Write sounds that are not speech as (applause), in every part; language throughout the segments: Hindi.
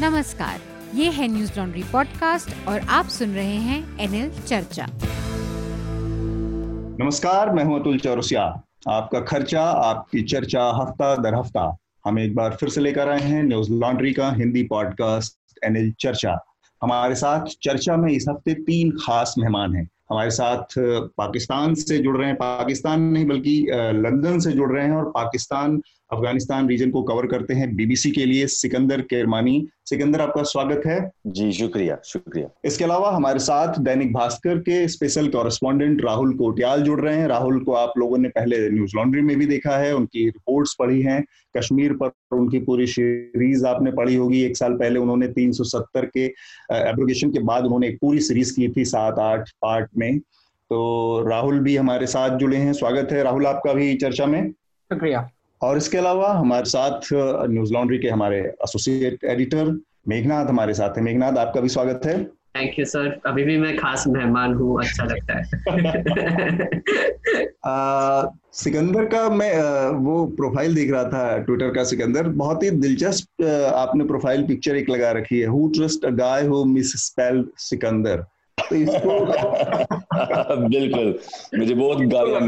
नमस्कार, ये है न्यूज़ लॉन्ड्री पॉडकास्ट और आप सुन रहे हैं एनएल चर्चा। नमस्कार, मैं हूँ अतुल चौरसिया। आपका खर्चा, आपकी चर्चा हफ़्ता दर हफ़्ता। हम एक बार फिर से लेकर आए हैं न्यूज़ लॉन्ड्री का हिंदी पॉडकास्ट एनएल चर्चा। हमारे साथ चर्चा में इस हफ़्ते तीन खास मेहमान हैं। हमारे साथ पाकिस्तान से जुड़ रहे हैं। पाकिस्तान नहीं, बल्कि लंदन से जुड़ रहे हैं और पाकिस्तान अफ़गानिस्तान रीजन को कवर करते हैं बीबीसी के लिए सिकंदर केरमानी। सिकंदर आपका स्वागत है। जी शुक्रिया शुक्रिया। इसके अलावा हमारे साथ दैनिक भास्कर के स्पेशल कॉरेस्पॉन्डेंट राहुल कोटियाल जुड़ रहे हैं। राहुल को आप लोगों ने पहले न्यूज़ लॉन्ड्री में भी देखा है उनकी रिपोर्ट्स पढ़ी हैं। कश्मीर पर उनकी पूरी सीरीज़ आपने पढ़ी होगी। एक साल पहले उन्होंने 370 के एब्रोगेशन के बाद उन्होंने एक पूरी सीरीज़ की थी सात आठ पार्ट में। तो राहुल भी हमारे साथ जुड़े हैं। स्वागत है राहुल आपका भी चर्चा में? शुक्रिया। और इसके अलावा हमारे साथ न्यूज़ लॉन्ड्री के हमारे एसोसिएट एडिटर मेघनाथ हमारे साथ है। मेघनाथ आपका भी स्वागत है। थैंक यू सर अभी भी मैं खास मेहमान हूँ अच्छा लगता है। (laughs) आ, सिकंदर का मैं वो प्रोफ़ाइल देख रहा था ट्विटर का सिकंदर। बहुत ही दिलचस्प आपने प्रोफ़ाइल पिक्चर एक लगा रखी है। Who trust a guy who misspell Sikandar? तो इसको (laughs) बिल्कुल। मुझे बहुत गालियाँ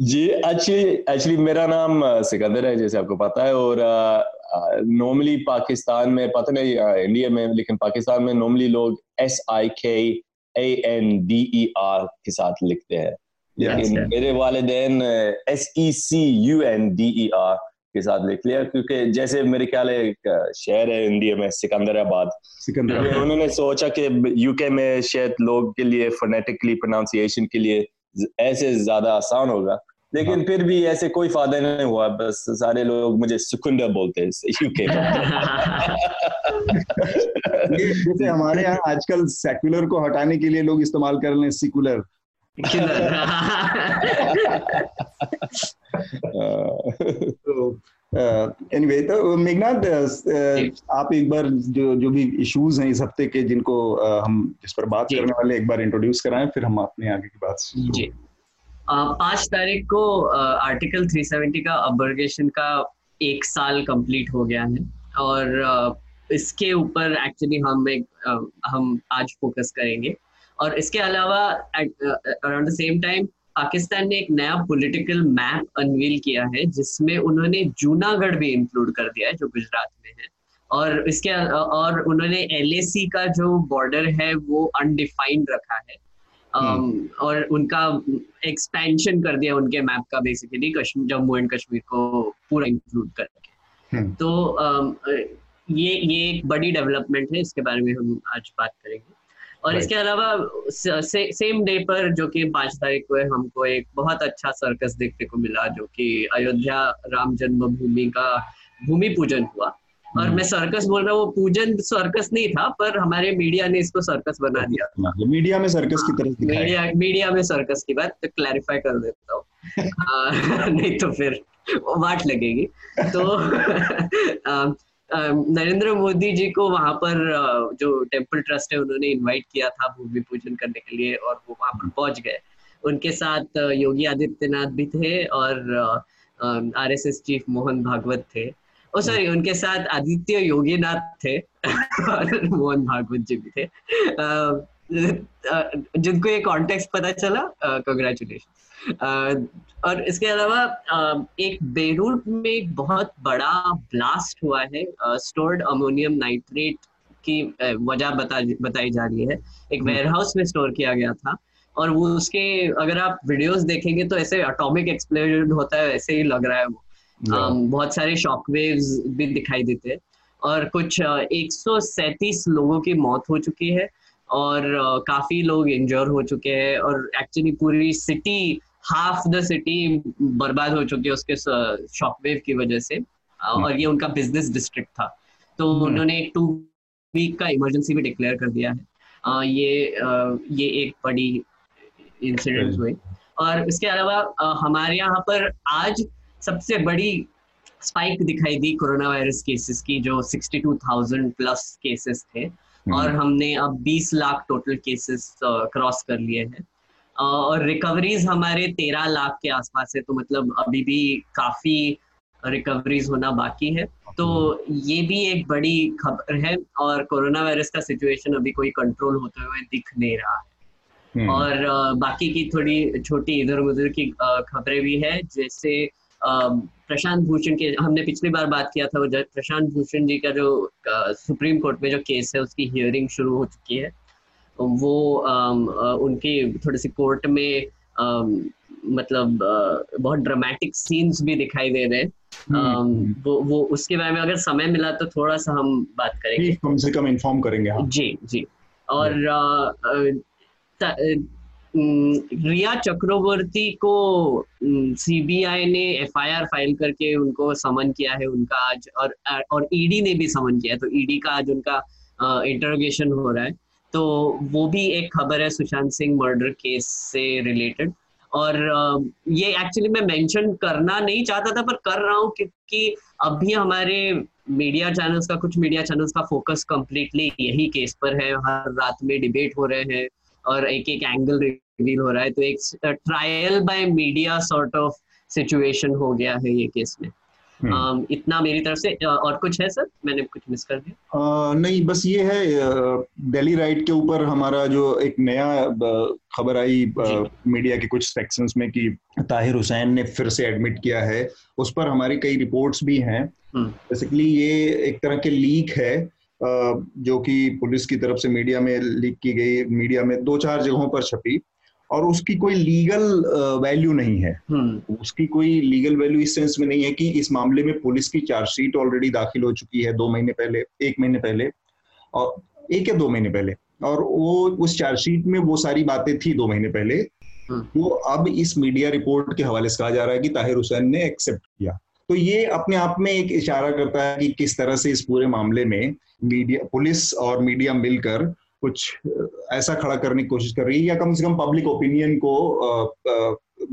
जी एक्चुअली एक्चुअली मेरा नाम सिकंदर है जैसे आपको पता है और नॉर्मली पाकिस्तान में पता नहीं इंडिया में लेकिन पाकिस्तान में नॉर्मली लोग S I K A N D E R के साथ लिखते हैं। लेकिन मेरे वालदेन S E C U N D E R के साथ लिख लिया क्योंकि जैसे मेरे ख्याल है एक शहर है इंडिया में सिकंदराबाद। सिकंदराबाद। तो उन्होंने सोचा कि यूके में शायद लोग के लिए फोनेटिकली प्रोनाउंसिएशन के लिए ऐसे ज़्यादा आसान होगा। लेकिन हाँ। फिर भी ऐसे कोई फ़ायदा नहीं हुआ बस सारे लोग मुझे सुकुंडर बोलते हैं (laughs) यूके जैसे हमारे यहाँ आजकल सेकुलर को हटाने के लिए लोग इस्तेमाल कर रहे हैं सिकुलर एनीवे (laughs) (laughs) तो मेघनाथ आप एक बार जो जो भी इश्यूज़ हैं इस हफ़्ते के जिनको हम जिस पर बात करने वाले एक बार इंट्रोड्यूस कराएँ फिर हम अपने आगे की बात जी। पाँच तारीख को आर्टिकल 370 का अबर्गेशन का एक साल कंप्लीट हो गया है और इसके ऊपर एक्चुअली हम एक हम आज फोकस करेंगे। और इसके अलावा around the same time Pakistan ने एक नया पॉलिटिकल मैप अनवील किया है जिसमें उन्होंने जूनागढ़ भी इंक्लूड कर दिया है जो गुजरात में है। और इसके और उन्होंने एलएसी का जो बॉर्डर है वो अनडिफाइंड रखा है। Um, और उनका एक्सपेंशन कर दिया उनके मैप का बेसिकली कश्मीर जम्मू एंड कश्मीर को पूरा इंक्लूड करके। हम्म। तो um, ये ये एक बड़ी डेवलपमेंट है इसके बारे में हम आज बात करेंगे। और इसके अलावा से, सेम डे पर जो कि पाँच तारीख को हमको एक बहुत अच्छा सर्कस देखने को मिला जो कि अयोध्या राम जन्मभूमि का भूमि पूजन हुआ। और हम्म। मैं सर्कस बोल रहा हूँ वो पूजन सर्कस नहीं था पर हमारे मीडिया ने इसको सर्कस बना दिया। मीडिया में सर्कस की तरह मीडिया मीडिया में सर्कस की बात तो क्लैरिफाई कर देता हूँ। (laughs) (laughs) नहीं तो फिर वाट लगेगी। तो (laughs) नरेंद्र मोदी जी को वहाँ पर जो टेंपल ट्रस्ट है, उन्होंने इनवाइट किया था भूमि पूजन करने के लिए और वो वहाँ पर पहुँच गए। उनके साथ योगी आदित्यनाथ भी थे और आरएसएस चीफ मोहन भागवत थे। ओ सॉरी उनके साथ आदित्य योगीनाथ थे (laughs) और मोहन भागवत जी भी थे। जिनको ये कॉन्टेक्स्ट पता चला कंग्रेचुलेशन और इसके अलावा एक बेरूट में एक बहुत बड़ा ब्लास्ट हुआ है स्टोर्ड अमोनियम नाइट्रेट की वजह बता बताई जा रही है। एक वेयरहाउस में स्टोर किया गया था और वो उसके अगर आप वीडियोस देखेंगे तो ऐसे अटोमिक एक्सप्लोजन होता है वैसे ही लग रहा है वो। Um, बहुत सारे शॉक वेव्स भी दिखाई देते हैं। और कुछ एक लोगों की मौत हो चुकी है। और uh, काफ़ी लोग इंजर हो चुके हैं और एक्चुअली पूरी सिटी हाफ़ द सिटी बर्बाद हो चुकी है उसके शॉकवेव की वजह से। और ये उनका बिज़नेस डिस्ट्रिक्ट था। तो हम्म। उन्होंने एक टू वीक का इमरजेंसी भी डिक्लेयर कर दिया है। आ, ये आ, ये एक बड़ी इंसिडेंट हुई। और इसके अलावा हमारे यहाँ पर आज सबसे बड़ी स्पाइक दिखाई दी कोरोना वायरस केसेस की जो 62,000 प्लस केसेस थे। हम्म। और हमने अब 20 लाख टोटल केसेस क्रॉस कर लिए हैं। और रिकवरीज हमारे तेरह लाख के आसपास है तो मतलब अभी भी काफ़ी रिकवरीज होना बाकी है। तो ये भी एक बड़ी खबर है और कोरोना वायरस का सिचुएशन अभी कोई कंट्रोल होते हुए दिख नहीं रहा है। हम्म। और बाकी की थोड़ी छोटी इधर उधर की खबरें भी है जैसे प्रशांत भूषण के हमने पिछली बार बात किया था वो प्रशांत भूषण जी का जो सुप्रीम कोर्ट में जो केस है उसकी हियरिंग शुरू हो चुकी है। वो उनकी थोड़ी सी कोर्ट में मतलब बहुत ड्रामेटिक सीन्स भी दिखाई दे रहे हैं। हम्म, हम्म। वो वो उसके बारे में अगर समय मिला तो थोड़ा सा हम बात करेंगे। कम से कम इन्फॉर्म करेंगे हाँ। जी जी। और रिया चक्रवर्ती को सीबीआई ने एफआईआर फ़ाइल करके उनको समन किया है उनका आज और और ईडी ने भी समन किया है। तो ईडी का आज उनका इंटरोगेशन हो रहा है। तो वो भी एक खबर है सुशांत सिंह मर्डर केस से रिलेटेड और ये एक्चुअली मैं मेंशन करना नहीं चाहता था, पर कर रहा हूँ क्योंकि अभी हमारे मीडिया चैनल्स का, कुछ मीडिया चैनल्स का फोकस कम्प्लीटली यही केस पर है। हर रात में डिबेट हो रहे हैं और एक एक एंगल रिवील हो रहा है तो एक trial by media sort of situation हो गया है ये केस में। Uh, इतना मेरी तरफ़ से और कुछ है सर? मैंने कुछ मिस कर दिया। uh, नहीं बस ये है दिल्ली राइट के ऊपर हमारा जो एक नया खबर आई मीडिया के कुछ सेक्शंस में कि ताहिर हुसैन ने फिर से एडमिट किया है। उस पर हमारी कई रिपोर्ट्स भी हैं। Basically hmm. ये एक तरह के लीक है जो कि पुलिस की तरफ़ से मीडिया में लीक की गई। मीडिया में दो चार जगहों पर छपी। और उसकी कोई लीगल वैल्यू नहीं है हम्म। उसकी कोई लीगल वैल्यू इस सेंस में नहीं है कि इस मामले में पुलिस की चार्जशीट ऑलरेडी दाखिल हो चुकी है दो महीने पहले एक महीने पहले और एक या दो महीने पहले और वो उस चार्जशीट में वो सारी बातें थी दो महीने पहले हम्म। वो अब इस मीडिया रिपोर्ट के हवाले से कहा जा रहा है कि ताहिर हुसैन ने एक्सेप्ट किया तो ये अपने आप में एक इशारा करता है कि किस तरह से इस पूरे मामले में मीडिया पुलिस और मीडिया मिलकर कुछ ऐसा खड़ा करने की कोशिश कर रही है या कम से कम पब्लिक ओपिनियन को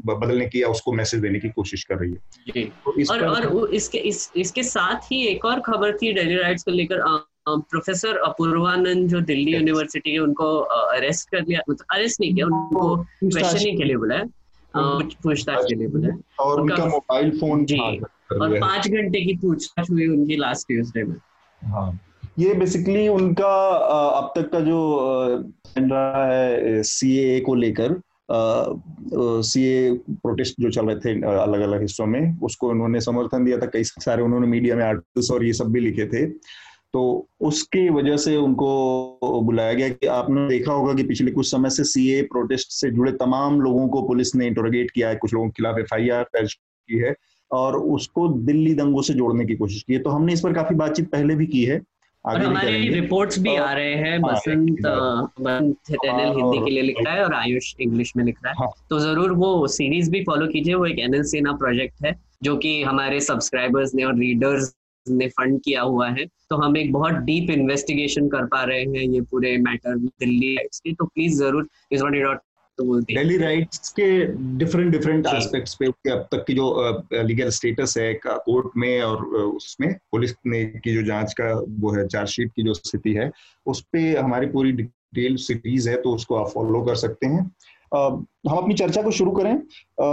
बदलने की या उसको मैसेज देने की कोशिश कर रही है? तो इस और, और इसके इस, इसके साथ ही एक और खबर थी डेली राइट्स को लेकर प्रोफेसर अपूर्वानंद जो दिल्ली यूनिवर्सिटी है उनको अरेस्ट कर लिया मतलब अरेस्ट नहीं किया उनको क्वेश्चनिंग के लिए बुलाया पूछताछ के लिए बुलाया और उनका मोबाइल फ़ोन जी। और पाँच घंटे की पूछताछ हुई उनकी लास्ट ट्यूजडे में। हाँ। ये बेसिकली उनका अब तक का जो रहा है सी ए को लेकर सी ए प्रोटेस्ट जो चल रहे थे अलग अलग हिस्सों में, उसको उन्होंने समर्थन दिया था। कई सारे उन्होंने मीडिया में आर्टिकल्स और ये सब भी लिखे थे। तो उसकी वजह से उनको बुलाया गया कि आपने देखा होगा कि पिछले कुछ समय से सीए प्रोटेस्ट से जुड़े तमाम लोगों को पुलिस ने इंटरोगेट किया है, कुछ लोगों के खिलाफ एफ़ आई आर दर्ज की है, और उसको दिल्ली दंगों से जोड़ने की कोशिश की है। तो हमने इस पर काफ़ी बातचीत पहले भी की है। और हमारे रिपोर्ट्स भी आ रहे हैं हाँ, बसंत बसंत हाँ, हिंदी के लिए लिख रहा है और आयुष इंग्लिश में लिख रहा है। हाँ। तो ज़रूर वो सीरीज़ भी फॉलो कीजिए वो एक एनएल सेना प्रोजेक्ट है जो कि हमारे सब्सक्राइबर्स ने और रीडर्स ने फंड किया हुआ है। तो हम एक बहुत डीप इन्वेस्टिगेशन कर पा रहे हैं ये पूरे मैटर दिल्ली की। तो प्लीज़ ज़रूर इस डॉट डेली राइट्स के डिफरेंट डिफरेंट एस्पेक्ट्स पे अब तक की जो लीगल स्टेटस है कोर्ट में और उसमें पुलिस ने की जो जाँच का वो है चार्जशीट की जो स्थिति है उस पर हमारी पूरी डिटेल सीरीज़ है तो उसको आप फॉलो कर सकते हैं। हम अपनी चर्चा को शुरू करें।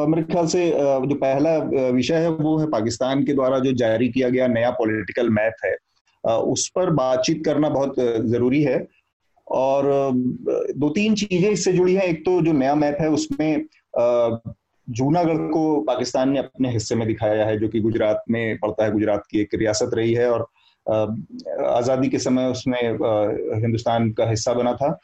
मेरे ख्याल से जो पहला विषय है वो है पाकिस्तान के द्वारा जो जारी किया गया नया पॉलिटिकल मैप है। उस पर बातचीत करना बहुत ज़रूरी है। और दो तीन चीज़ें इससे जुड़ी हैं। एक तो जो नया मैप है उसमें जूनागढ़ को पाकिस्तान ने अपने हिस्से में दिखाया है, जो कि गुजरात में पड़ता है। गुजरात की एक रियासत रही है और आज़ादी के समय उसमें हिंदुस्तान का हिस्सा बना था।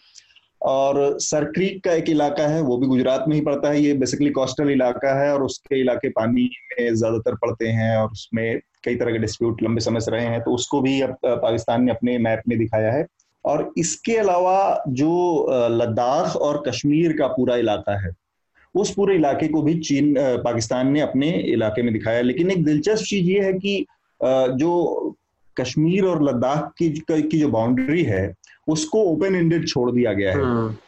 और सरक्रीक का एक इलाका है, वो भी गुजरात में ही पड़ता है। ये बेसिकली कोस्टल इलाका है और उसके इलाके पानी में ज़्यादातर पड़ते हैं और उसमें कई तरह के डिस्प्यूट लंबे समय से रहे हैं। तो उसको भी अब पाकिस्तान ने अपने मैप में दिखाया है। और इसके अलावा जो लद्दाख और कश्मीर का पूरा इलाका है उस पूरे इलाके को भी चीन पाकिस्तान ने अपने इलाके में दिखाया लेकिन एक दिलचस्प चीज़ ये है कि जो कश्मीर और लद्दाख की की जो बाउंड्री है उसको ओपन एंडेड छोड़ दिया गया है। हाँ।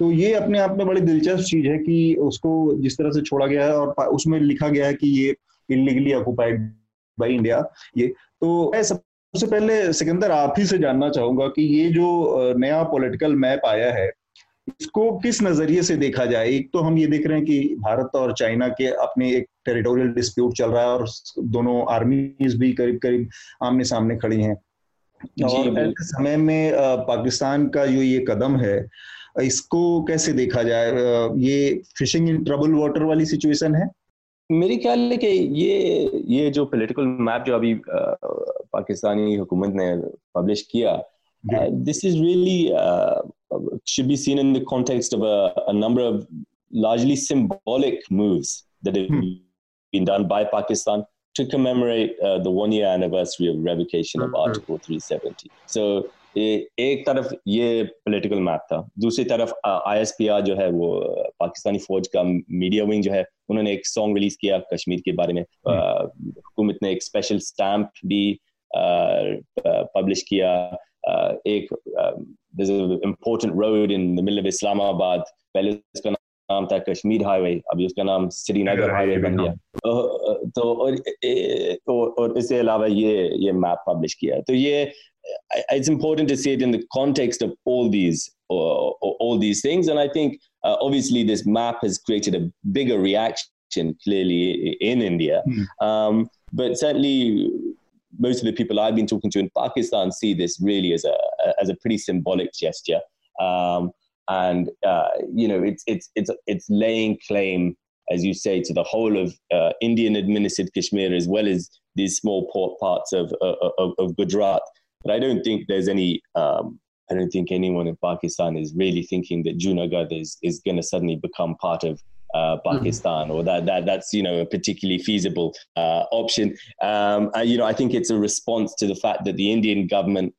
तो ये अपने आप में बड़ी दिलचस्प चीज़ है कि उसको जिस तरह से छोड़ा गया है और उसमें लिखा गया है कि ये इलीगली ऑक्युपाइड बाई इंडिया ये। तो सब सबसे पहले सिकंदर आप ही से जानना चाहूँगा कि ये जो नया पॉलिटिकल मैप आया है इसको किस नज़रिए से देखा जाए? एक तो हम ये देख रहे हैं कि भारत और चाइना के अपने एक टेरिटोरियल डिस्प्यूट चल रहा है और दोनों आर्मीज भी करीब करीब आमने सामने खड़ी हैं। और समय में पाकिस्तान का जो ये कदम है इसको कैसे देखा जाए? ये फिशिंग इन ट्रबल वाटर वाली सिचुएशन है? मेरी ख्याल है कि ये ये जो पॉलिटिकल मैप जो अभी पाकिस्तानी हुकूमत ने पब्लिश किया this is really should be seen in the context of a, a number of largely symbolic moves that have hmm. been done by Pakistan to commemorate uh, the one year anniversary of revocation of Article 370. So एक तरफ़ ये पॉलिटिकल मैप था दूसरी तरफ़ आईएसपीआर जो है वो पाकिस्तानी फौज का मीडिया विंग जो है उन्होंने एक सॉन्ग रिलीज़ किया कश्मीर के बारे में। हुकूमत ने एक स्पेशल स्टैंप भी पब्लिश किया। एक important road in the middle of Islamabad पहले उसका नाम था कश्मीर हाईवे अभी उसका नाम श्रीनगर हाईवे बन गया तो और और इसके अलावा ये ये मैप पब्लिश किया तो ये it's important to see it in the context of all these uh, all these things and i think uh, obviously this map has created a bigger reaction clearly in india mm. um, but certainly most of the people i've been talking to in pakistan see this really as a as a pretty symbolic gesture um, and uh, you know it's it's it's it's laying claim as you say to the whole of uh, indian administered kashmir as well as these small port parts of, uh, of, of gujarat but I don't think there's any. Um, I don't think anyone in Pakistan is really thinking that Junagadh is is going to suddenly become part of uh, hmm. Pakistan, mm. or that that that's you know a particularly feasible uh, option. Um, you know, I think it's a response to the fact that the Indian government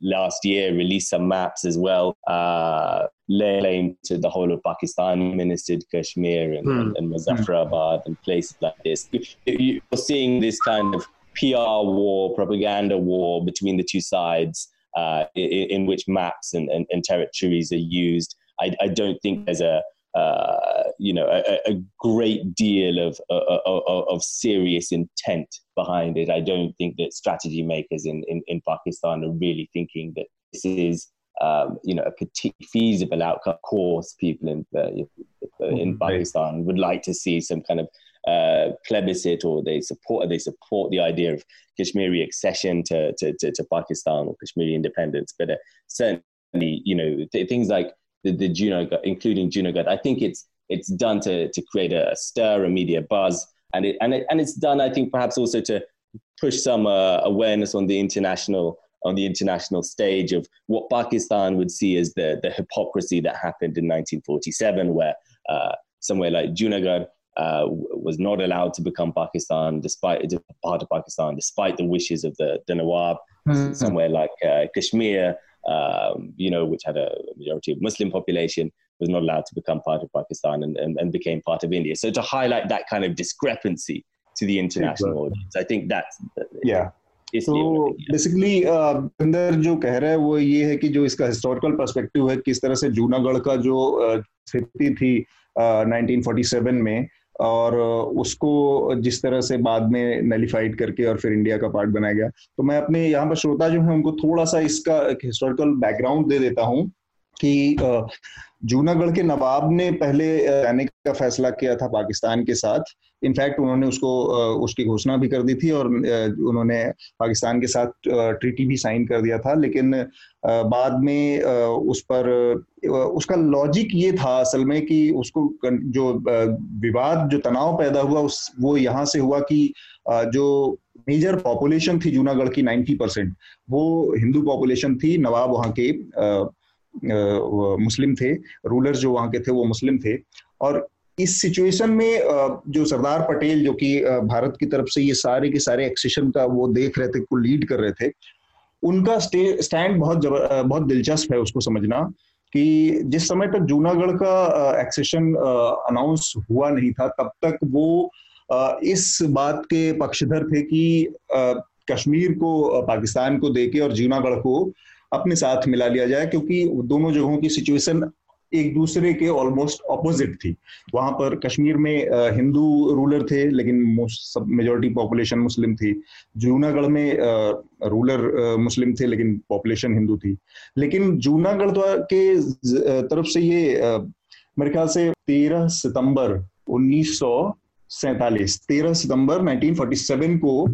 last year released some maps as well, uh, laying to the whole of Pakistan, administered Kashmir and, mm. and, and Muzaffarabad mm. and places like this. You're seeing this kind of PR war, propaganda war between the two sides, uh, in, in, which maps and, and, and, territories are used. I, I don't think there's a uh, you know a, a great deal of, of, of serious intent behind it. I don't think that strategy makers in, in, in Pakistan are really thinking that this is um, you know, a feasible outcome. Of course, people in uh, in mm-hmm. Pakistan would like to see some kind of uh, plebiscite or they support they support the idea of Kashmiri accession to, to, to, to Pakistan or Kashmiri independence. But uh, certainly, you know, th- things like the, the Juno, including Junagadh, I think it's it's done to, to create a stir, a media buzz, and it, and it, and it's done, I think, perhaps also to push some uh, awareness on the international on the international stage of what Pakistan would see as the the hypocrisy that happened in 1947, where uh, somewhere like Junagadh uh, was not allowed to become Pakistan, despite part of Pakistan, despite the wishes of the, the Nawab. Mm-hmm. Somewhere like uh, Kashmir, um, you know, which had a majority of Muslim population, was not allowed to become part of Pakistan and, and, and became part of India. So to highlight that kind of discrepancy to the international exactly. audience, I think that's yeah. तो बेसिकली अंदर जो कह रहा है वो ये है कि जो इसका हिस्टोरिकल पर्सपेक्टिव है किस तरह से जूनागढ़ का जो स्थिति थी 1947 में और उसको जिस तरह से बाद में नलीफाइड करके और फिर इंडिया का पार्ट बनाया गया। तो मैं अपने यहाँ पर श्रोता जो है, उनको थोड़ा सा इसका हिस्टोरिकल बैकग्राउंड दे देता हूँ कि जूनागढ़ के नवाब ने पहले रहने का फैसला किया था पाकिस्तान के साथ। इनफैक्ट उन्होंने उसको उसकी घोषणा भी कर दी थी और उन्होंने पाकिस्तान के साथ ट्रीटी भी साइन कर दिया था। लेकिन बाद में उस पर उसका लॉजिक ये था असल में कि उसको जो विवाद, जो तनाव पैदा हुआ, उस, वो यहाँ से हुआ कि जो मेजर पॉपुलेशन थी जूनागढ़ की 90 परसेंट वो हिंदू पॉपुलेशन थी, नवाब वहाँ के मुस्लिम थे रूलर्स जो वहाँ के थे वो मुस्लिम थे। और इस सिचुएशन में जो सरदार पटेल जो कि भारत की तरफ़ से ये सारे के सारे एक्सेशन का वो देख रहे थे को लीड कर रहे थे उनका स्टैंड बहुत जब, बहुत दिलचस्प है उसको समझना कि जिस समय तक जूनागढ़ का एक्सेशन अनाउंस हुआ नहीं था तब तक वो इस बात के पक्षधर थे कि कश्मीर को पाकिस्तान को देके और जूनागढ़ को अपने साथ मिला लिया जाए, क्योंकि दोनों जगहों की सिचुएशन एक दूसरे के ऑलमोस्ट ऑपोजिट थी। वहाँ पर कश्मीर में हिंदू रूलर थे, लेकिन सब मेजोरिटी पॉपुलेशन मुस्लिम थी। जूनागढ़ में रूलर मुस्लिम थे, लेकिन पॉपुलेशन हिंदू थी। लेकिन जूनागढ़ के तरफ़ से ये मेरे ख्याल से तेरह सितंबर उन्नीस सैतालीस, तेरह सितंबर 1947 को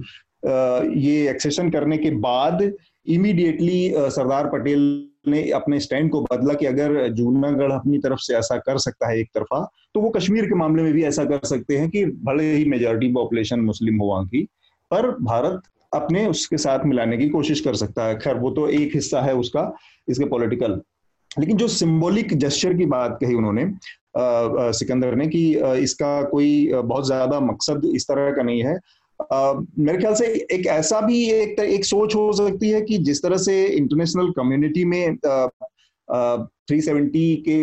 ये एक्सेशन करने के बाद इमीडिएटली सरदार पटेल ने अपने स्टैंड को बदला कि अगर जूनागढ़ अपनी तरफ़ से ऐसा कर सकता है एक तरफा तो वो कश्मीर के मामले में भी ऐसा कर सकते हैं कि भले ही मेजोरिटी पॉपुलेशन मुस्लिम हो वहाँ की पर भारत अपने उसके साथ मिलाने की कोशिश कर सकता है। खैर वो तो एक हिस्सा है उसका इसके पॉलिटिकल लेकिन जो सिंबॉलिक जेस्चर की बात कही उन्होंने आ, आ, सिकंदर ने कि इसका कोई बहुत ज़्यादा मकसद इस तरह का नहीं है। मेरे ख्याल से एक ऐसा भी एक एक सोच हो सकती है कि जिस तरह से इंटरनेशनल कम्युनिटी में थ्री सेवेंटी के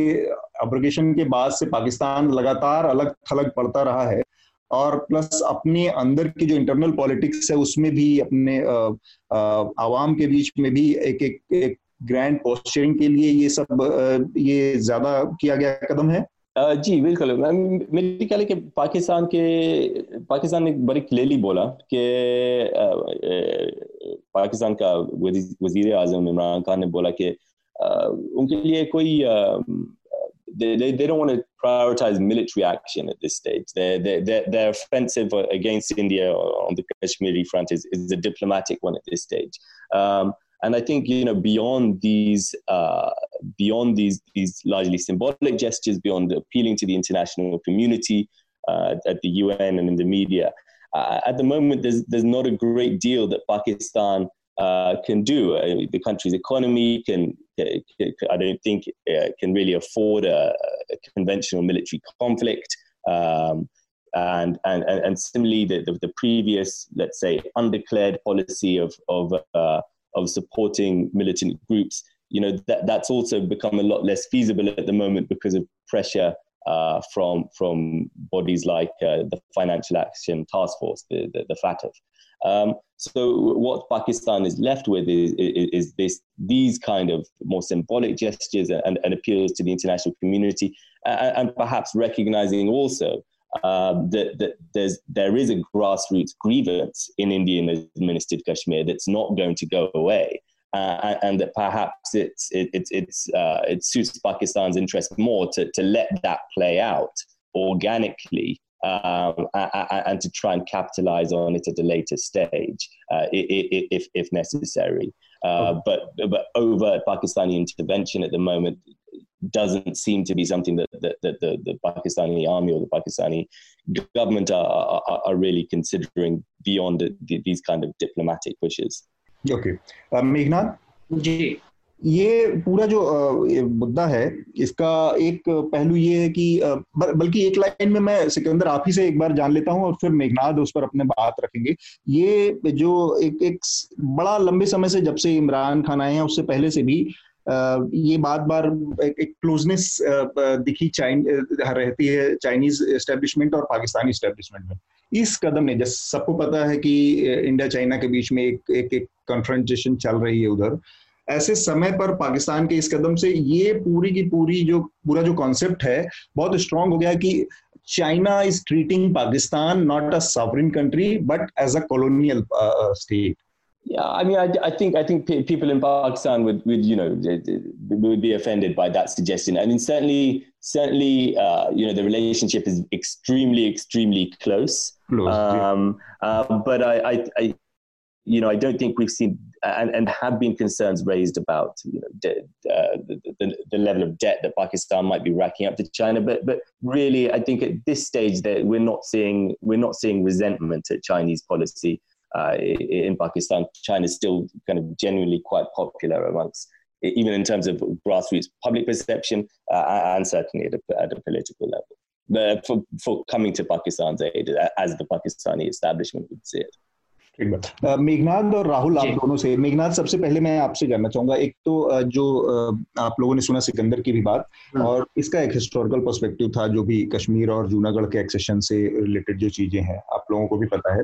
अब्रोगेशन के बाद से पाकिस्तान लगातार अलग थलग पड़ता रहा है और प्लस अपने अंदर की जो इंटरनल पॉलिटिक्स है उसमें भी अपने आवाम के बीच में भी एक एक, एक ग्रैंड पोस्चरिंग के लिए ये सब ये ज़्यादा किया गया कदम है। जी बिल्कुल मेरे ख्याल है कि पाकिस्तान के पाकिस्तान ने बड़ी क्लियरली बोला कि पाकिस्तान का वजीर आजम इमरान खान ने बोला कि उनके लिए कोई they, they, they don't want to prioritize military action at this stage. Their, their, their, offensive against India on the Kashmiri front is, is a diplomatic one at this stage. Um, and I think you know beyond these uh, beyond these these largely symbolic gestures, beyond appealing to the international community uh, at the UN and in the media, uh, at the moment there's there's not a great deal that Pakistan uh, can do. Uh, the country's economy can, can, I don't think, uh, can really afford a, a conventional military conflict. Um, and, and, and similarly, the, the, the, previous, let's say, undeclared policy of, of of supporting militant groups, you know, that, that's also become a lot less feasible at the moment because of pressure uh, from from bodies like uh, the Financial Action Task Force, the, the, the FATF. Um, so what Pakistan is left with is, is, is, this these kind of more symbolic gestures and, and appeals to the international community, and, and perhaps recognizing also um, that, that there's there is a grassroots grievance in Indian administered Kashmir that's not going to go away. Uh, and that perhaps it's it, it, it's uh, it suits Pakistan's interest more to, to let that play out organically um, and to try and capitalize on it at a later stage uh, if, if necessary. Uh, but but overt Pakistani intervention at the moment doesn't seem to be something that, that, that the, the, Pakistani army or the Pakistani government are, are, are really considering beyond the, these kind of diplomatic pushes. Okay. Uh, Meghnad? ये पूरा जो मुद्दा है इसका एक पहलू ये है कि बल्कि एक लाइन में मैं सिकंदर आप ही से एक बार जान लेता हूँ और फिर मेघनाद उस पर अपने बात रखेंगे ये जो एक एक बड़ा लंबे समय से जब से इमरान खान आए हैं उससे पहले से भी ये बार बार एक क्लोजनेस दिखी चाइन रहती है चाइनीज़ एस्टेब्लिशमेंट और पाकिस्तानी एस्टेब्लिशमेंट में। इस कदम ने जैसे सबको पता है कि इंडिया चाइना के बीच में एक एक, एक कन्फ्रंटेशन चल रही है उधर। ऐसे समय पर पाकिस्तान के इस कदम से ये पूरी की पूरी जो पूरा जो कॉन्सेप्ट है बहुत स्ट्रांग हो गया कि China is treating Pakistan not a sovereign country but as a colonial state Yeah, I mean, I, I think I think people in Pakistan would, would you know would be offended by that suggestion. I mean, certainly certainly uh, you know the relationship is extremely extremely close. close um, yeah. uh, but I, I, I, you know I don't think we've seen and, and have been concerns raised about you know de- uh, the, the, the level of debt that Pakistan might be racking up to China. But but really, I think at this stage that we're not seeing we're not seeing resentment at Chinese policy uh, in Pakistan, China is still kind of genuinely quite popular amongst, even in terms of grassroots public perception uh, and certainly at a, at a political level. But for, for coming to Pakistan's aid, as the Pakistani establishment would see it. Meghnath और राहुल आप दोनों से मेघनाथ सबसे पहले मैं आपसे जानना चाहूँगा एक तो जो आप लोगों ने सुना सिकंदर की भी बात और इसका एक हिस्टोरिकल पर्सपेक्टिव था जो भी कश्मीर और जूनागढ़ के एक्सेशन से रिलेटेड जो चीज़ें हैं आप लोगों को भी पता है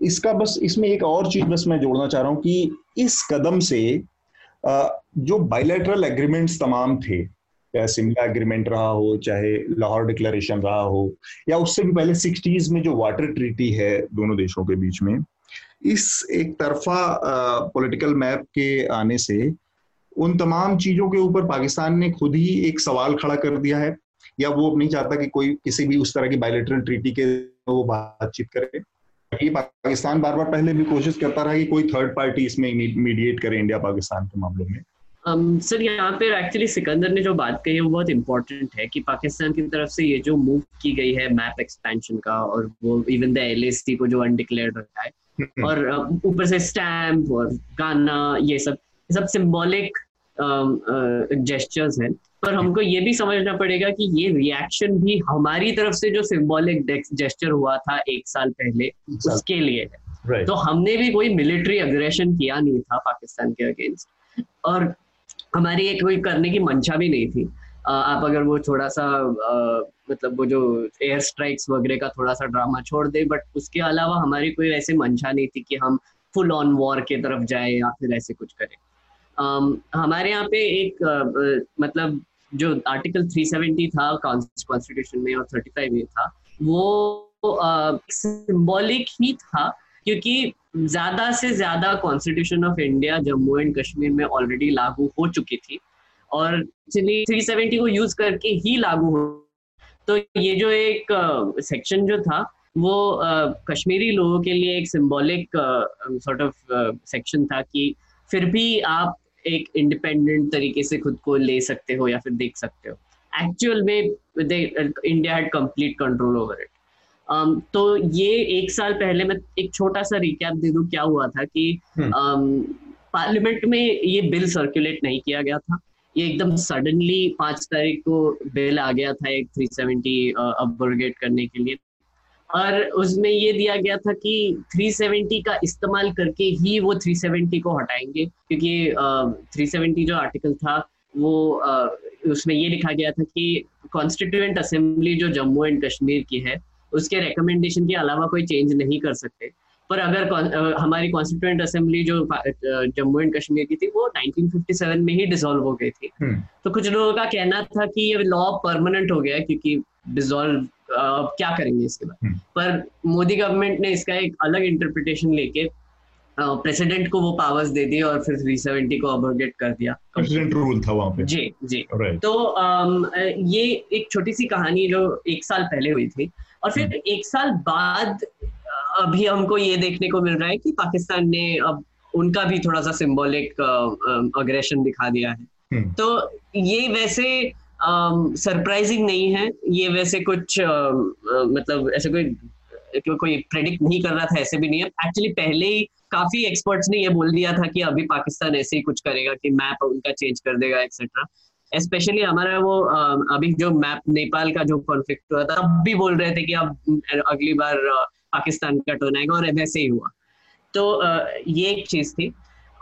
इसका बस, इसमें एक और चीज़ बस मैं जोड़ना चाह रहा हूँ कि इस कदम से जो बायोलेटरल एग्रीमेंट्स तमाम थे, चाहे सिमला एग्रीमेंट रहा हो, चाहे लाहौर डिक्लेरेशन रहा हो, या उससे भी पहले सिक्सटीज में जो वाटर ट्रीटी है दोनों देशों के बीच में, इस एक तरफा पॉलिटिकल मैप के आने से उन तमाम चीज़ों के ऊपर पाकिस्तान ने खुद ही एक सवाल खड़ा कर दिया है, या वो नहीं चाहता कि कोई किसी भी उस तरह की बायोलेटरल ट्रीटी के वो बातचीत करे। ये पाकिस्तान बार बार पहले भी कोशिश करता रहा कि कोई थर्ड पार्टी इसमें मीडिएट करे इंडिया पाकिस्तान के मामलों में सर um, यहाँ पे एक्चुअली सिकंदर ने जो बात कही है वो बहुत इंपॉर्टेंट है कि पाकिस्तान की तरफ़ से ये जो मूव की गई है मैप एक्सपेंशन का और वो इवन द एल को जो अनडिक्लेयर रखा है हम्म। और uh, ऊपर से स्टैम्प और गाना ये सब सब सिंबॉलिक जेस्टर्स um, uh, हैं पर हमको ये भी समझना पड़ेगा कि ये रिएक्शन भी हमारी तरफ़ से जो सिंबॉलिक जेस्टर हुआ था एक साल पहले उसके लिए। है right. तो हमने भी कोई मिलिट्री अग्रेशन किया नहीं था पाकिस्तान के अगेंस्ट और हमारी एक कोई करने की मंशा भी नहीं थी। आप अगर वो थोड़ा सा आ, मतलब वो जो एयर स्ट्राइक्स वगैरह का थोड़ा सा ड्रामा छोड़ दे बट उसके अलावा हमारी कोई ऐसे मंशा नहीं थी कि हम फुल ऑन वॉर के तरफ़ जाए या फिर ऐसे कुछ करें। um, हमारे यहाँ पे एक uh, मतलब जो आर्टिकल 370 था कॉन्स्टिट्यूशन में और 35 में था वो सिंबॉलिक ही था क्योंकि ज़्यादा से ज़्यादा constitution of India Jammu and Kashmir में ऑलरेडी लागू हो चुकी थी और एक्चुअली 370 को यूज़ करके ही लागू हो तो ये जो एक सेक्शन जो था वो uh, कश्मीरी लोगों के लिए एक सिंबॉलिक सॉर्ट ऑफ़ सेक्शन था कि फिर भी आप एक इंडिपेंडेंट तरीके से खुद को ले सकते हो या फिर देख सकते हो। एक्चुअल में India had complete control over it तो ये एक साल पहले मैं एक छोटा सा रिकैप दे दूँ क्या हुआ था कि पार्लियामेंट um, में ये बिल सर्कुलेट नहीं किया गया था। ये एकदम सडनली पाँच तारीख को बिल आ गया था एक 370 अपग्रेड करने के लिए। और उसमें ये दिया गया था कि 370 का इस्तेमाल करके ही वो 370 को हटाएँगे क्योंकि uh, 370 जो आर्टिकल था वो uh, उसमें ये लिखा गया था कि कॉन्स्टिट्यूएंट असेंबली जो जम्मू एंड कश्मीर की है उसके रिकमेंडेशन के अलावा कोई चेंज नहीं कर सकते पर अगर uh, हमारी कॉन्स्टिट्यूएंट असेंबली जो जम्मू एंड कश्मीर की थी वो 1957 में ही डिसॉल्व हो गई थी hmm. तो कुछ लोगों का कहना था कि ये लॉ परमानेंट हो गया क्योंकि डिसॉल्व अब क्या करेंगे इसके बाद हम्म। पर मोदी गवर्नमेंट ने इसका एक अलग इंटरप्रिटेशन लेके प्रेसिडेंट को वो पावर्स दे दिए और फिर 370 को अबोगेट कर दिया प्रेसिडेंट रूल था वहाँ पे जी जी right. तो um, ये एक छोटी सी कहानी जो एक साल पहले हुई थी और फिर hmm. एक साल बाद अभी हमको ये देखने को मिल रहा है कि पाकिस्तान ने अब उनका भी थोड़ा सा सिंबॉलिक अग्रेशन दिखा दिया है hmm. तो ये वैसे सरप्राइजिंग um, नहीं है। ये वैसे कुछ uh, uh, मतलब ऐसे कोई कोई प्रेडिक्ट नहीं कर रहा था ऐसे भी नहीं है। एक्चुअली पहले ही काफ़ी एक्सपर्ट्स ने ये बोल दिया था कि अभी पाकिस्तान ऐसे ही कुछ करेगा कि मैप उनका चेंज कर देगा एक्सेट्रा स्पेशली हमारा वो uh, अभी जो मैप नेपाल का जो कॉन्फ्लिक्ट हुआ था तब भी बोल रहे थे कि अब अगली बार पाकिस्तान का टर्न आएगा और वैसे ही हुआ। तो ये एक चीज़ थी।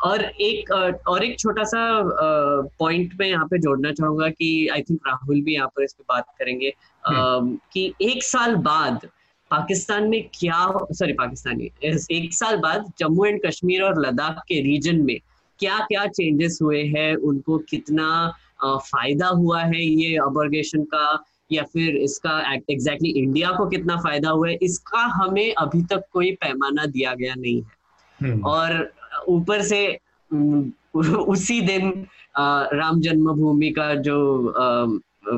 और एक और एक छोटा सा पॉइंट में यहाँ पे जोड़ना चाहूँगा कि आई थिंक राहुल भी यहाँ पर इस पे बात करेंगे। हम्म। कि एक साल बाद पाकिस्तान में क्या सॉरी पाकिस्तानी एक साल बाद जम्मू एंड कश्मीर और लद्दाख के रीजन में क्या क्या चेंजेस हुए हैं? उनको कितना फ़ायदा हुआ है ये अबर्गेशन का? या फिर इसका एग्जैक्टली इंडिया को कितना फ़ायदा हुआ है? इसका हमें अभी तक कोई पैमाना दिया गया नहीं है। हम्म। और ऊपर से उसी दिन राम जन्मभूमि का जो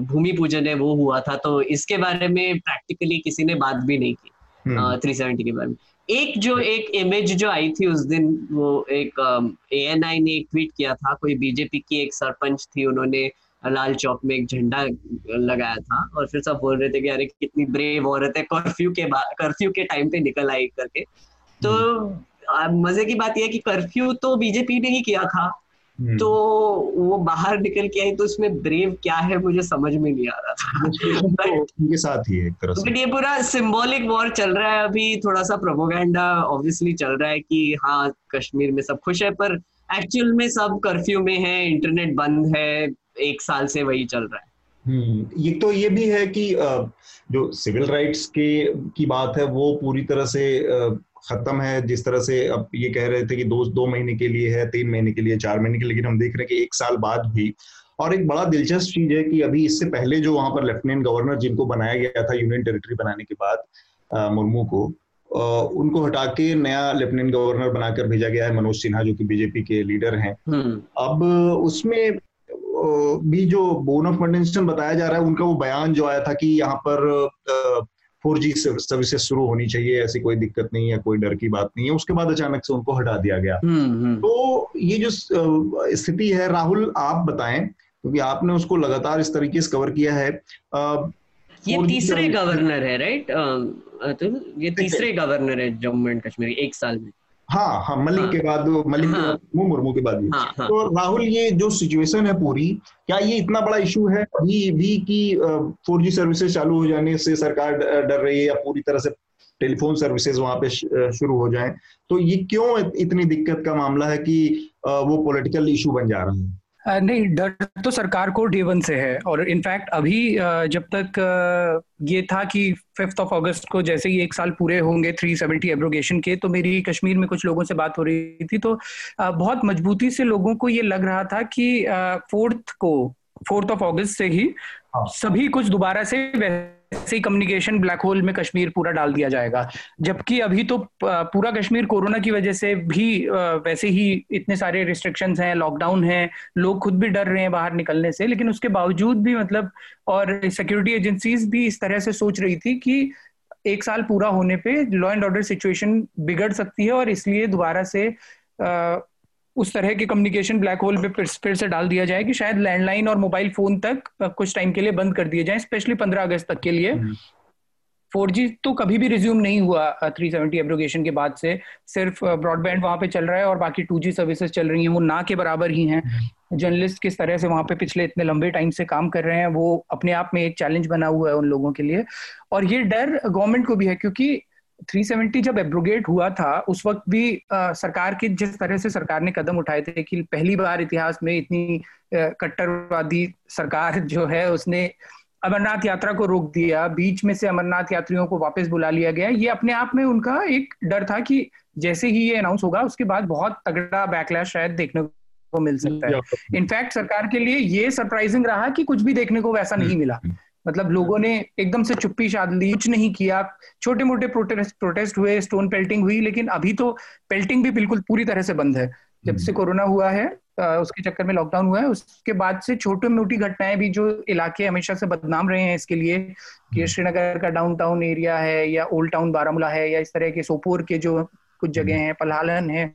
भूमि पूजन है वो हुआ था तो इसके बारे में प्रैक्टिकली किसी ने बात भी नहीं की थ्री हम्म। सेवेंटी के बारे में एक जो एक इमेज जो आई थी उस दिन वो एक ए एन आई ने एक ट्वीट किया था कोई बीजेपी की एक सरपंच थी उन्होंने लाल चौक में एक झंडा लगाया था और फिर सब बोल रहे थे कि अरे कितनी ब्रेव औरत है कर्फ्यू के कर्फ्यू के टाइम पे निकल आई करके तो हम्म। मज़े की बात यह कि कर्फ्यू तो बीजेपी ने ही किया था। हम्म। तो वो बाहर निकल के आई तो उसमें ब्रेव क्या है मुझे समझ में नहीं आ रहा था। (laughs) तो उनके साथ ही एक तरह से। ये पूरा सिंबॉलिक वॉर चल रहा है अभी थोड़ा सा प्रोपोगंडा ऑब्वियसली चल रहा है कि हाँ कश्मीर में सब खुश है पर एक्चुअल में सब कर्फ्यू में है इंटरनेट बंद है एक साल से वही चल रहा है। हम्म, ये तो ये भी है कि जो सिविल राइट्स के की बात है वो पूरी तरह से खत्म है जिस तरह से अब ये कह रहे थे कि दो दो महीने के लिए है तीन महीने के लिए चार महीने के लिए लेकिन हम देख रहे हैं कि एक साल बाद भी और एक बड़ा दिलचस्प चीज़ है कि अभी इससे पहले जो वहाँ पर लेफ्टिनेंट गवर्नर जिनको बनाया गया था यूनियन टेरिटरी बनाने के बाद मुर्मू को उनको हटा के नया लेफ्टिनेंट गवर्नर बनाकर भेजा गया है मनोज सिन्हा जो कि बीजेपी के लीडर हैं हम्म। अब उसमें भी जो बोन ऑफ़ कंटेंशन बताया जा रहा है उनका वो बयान जो आया था कि यहाँ पर फोर जी सर्विसेज़ शुरू होनी चाहिए ऐसी कोई दिक्कत नहीं है कोई डर की बात नहीं है। उसके बाद अचानक से उनको हटा दिया गया। हम्म, हम्म। तो ये जो स्थिति है राहुल आप बताएँ क्योंकि आपने उसको लगातार इस तरीके से कवर किया है। ये तीसरे गवर्नर है राइट तो ये तीसरे गवर्नर है जम्मू एंड कश्मीर एक साल में। हाँ हाँ मलिक हाँ, के बाद मलिक हाँ, के बाद मुर्मू के बाद हाँ, हाँ, तो राहुल ये जो सिचुएशन है पूरी क्या ये इतना बड़ा इशू है अभी भी की फोर जी सर्विसेज़ चालू हो जाने से सरकार डर रही है या पूरी तरह से टेलीफोन सर्विसेज़ वहाँ पे शुरू हो जाए? तो ये क्यों इतनी दिक्कत का मामला है कि वो पॉलिटिकल इशू बन जा रहा है? नहीं डर तो सरकार को डे वन से है और इनफैक्ट अभी जब तक ये था कि फिफ्थ ऑफ़ अगस्त को जैसे ही एक साल पूरे होंगे 370 एब्रोगेशन के तो मेरी कश्मीर में कुछ लोगों से बात हो रही थी तो बहुत मजबूती से लोगों को ये लग रहा था कि फोर्थ को फोर्थ ऑफ़ अगस्त से ही हाँ। सभी कुछ दोबारा से वैसे ही कम्युनिकेशन ब्लैक होल में कश्मीर पूरा डाल दिया जाएगा। जबकि अभी तो पूरा कश्मीर कोरोना की वजह से भी वैसे ही इतने सारे रिस्ट्रिक्शन हैं लॉकडाउन है, लोग खुद भी डर रहे हैं बाहर निकलने से, लेकिन उसके बावजूद भी मतलब और सिक्योरिटी एजेंसीज भी इस तरह से सोच रही थी कि एक साल पूरा होने पे लॉ एंड ऑर्डर सिचुएशन बिगड़ सकती है, और इसलिए दोबारा से उस तरह के कम्युनिकेशन ब्लैक होल पे फिर से डाल दिया जाए कि शायद लैंडलाइन और मोबाइल फ़ोन तक कुछ टाइम के लिए बंद कर दिए जाए स्पेशली पंद्रह अगस्त तक के लिए। फोर जी तो कभी भी रिज्यूम नहीं हुआ थ्री सेवेंटी एब्रोगेशन के बाद से। सिर्फ़ ब्रॉडबैंड वहाँ पे चल रहा है और बाकी टू जी सर्विसेज़ चल रही हैं वो ना के बराबर ही हैं। जर्नलिस्ट किस तरह से वहाँ पे पिछले इतने लंबे टाइम से काम कर रहे हैं वो अपने आप में एक चैलेंज बना हुआ है उन लोगों के लिए। और ये डर गवर्नमेंट को भी है क्योंकि 370 जब एब्रोगेट हुआ था उस वक्त भी आ, सरकार की जिस तरह से सरकार ने कदम उठाए थे कि पहली बार इतिहास में इतनी कट्टरवादी सरकार (laughs) जो है उसने अमरनाथ यात्रा को रोक दिया बीच में से अमरनाथ यात्रियों को वापस बुला लिया गया। ये अपने आप में उनका एक डर था कि जैसे ही ये अनाउंस होगा उसके बाद बहुत तगड़ा बैकलैश शायद देखने को मिल सकता है। इनफैक्ट सरकार के लिए ये सरप्राइजिंग रहा कि कुछ भी देखने को वैसा नहीं मिला। मतलब लोगों ने एकदम से चुप्पी साध ली कुछ नहीं किया। छोटे मोटे प्रोटेस्ट प्रोटेस्ट हुए स्टोन पेल्टिंग हुई लेकिन अभी तो पेल्टिंग भी बिल्कुल पूरी तरह से बंद है। जब से कोरोना हुआ है उसके चक्कर में लॉकडाउन हुआ है उसके बाद से छोटी मोटी घटनाएँ भी जो इलाके हमेशा से बदनाम रहे हैं इसके लिए कि हम्म। श्रीनगर का डाउनटाउन एरिया है या ओल्ड टाउन बारामूला है या इस तरह के सोपोर के जो कुछ जगह हैं पलालन है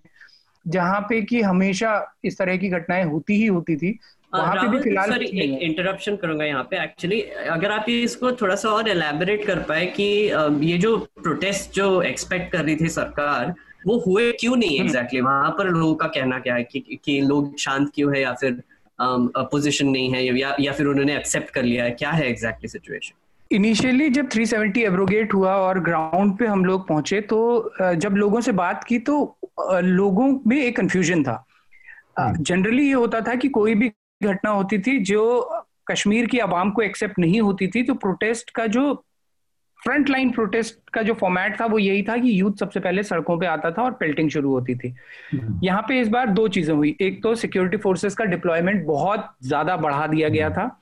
जहाँ पे कि हमेशा इस तरह की घटनाएँ होती ही होती थी वहाँ पे भी फ़िलहाल सॉरी एक इंटरप्शन करूँगा यहाँ पे एक्चुअली अगर आप इसको थोड़ा सा और एलैबोरेट कर पाए कि ये जो प्रोटेस्ट जो एक्सपेक्ट कर रही थी सरकार वो हुए क्यों नहीं एग्जैक्टली हम्म। exactly? वहाँ पर लोगों का कहना क्या है कि, कि लोग शांत क्यों है या फिर अपोजिशन नहीं है या या फिर उन्होंने एक्सेप्ट कर लिया है क्या है एग्जैक्टली सिचुएशन इनिशियली जब 370 एब्रोगेट हुआ और ग्राउंड पे हम लोग पहुँचे तो जब लोगों से बात की तो लोगों में एक कंफ्यूजन था जनरली हम्म। ये होता था कि कोई भी घटना होती थी जो कश्मीर की आवाम को एक्सेप्ट नहीं होती थी तो प्रोटेस्ट का जो फ्रंट लाइन प्रोटेस्ट का जो फॉर्मेट था वो यही था कि यूथ सबसे पहले सड़कों पे आता था और पेल्टिंग शुरू होती थी। हम्म। यहाँ पे इस बार दो चीज़ें हुई। एक तो सिक्योरिटी फोर्सेस का डिप्लॉयमेंट बहुत ज़्यादा बढ़ा दिया गया था।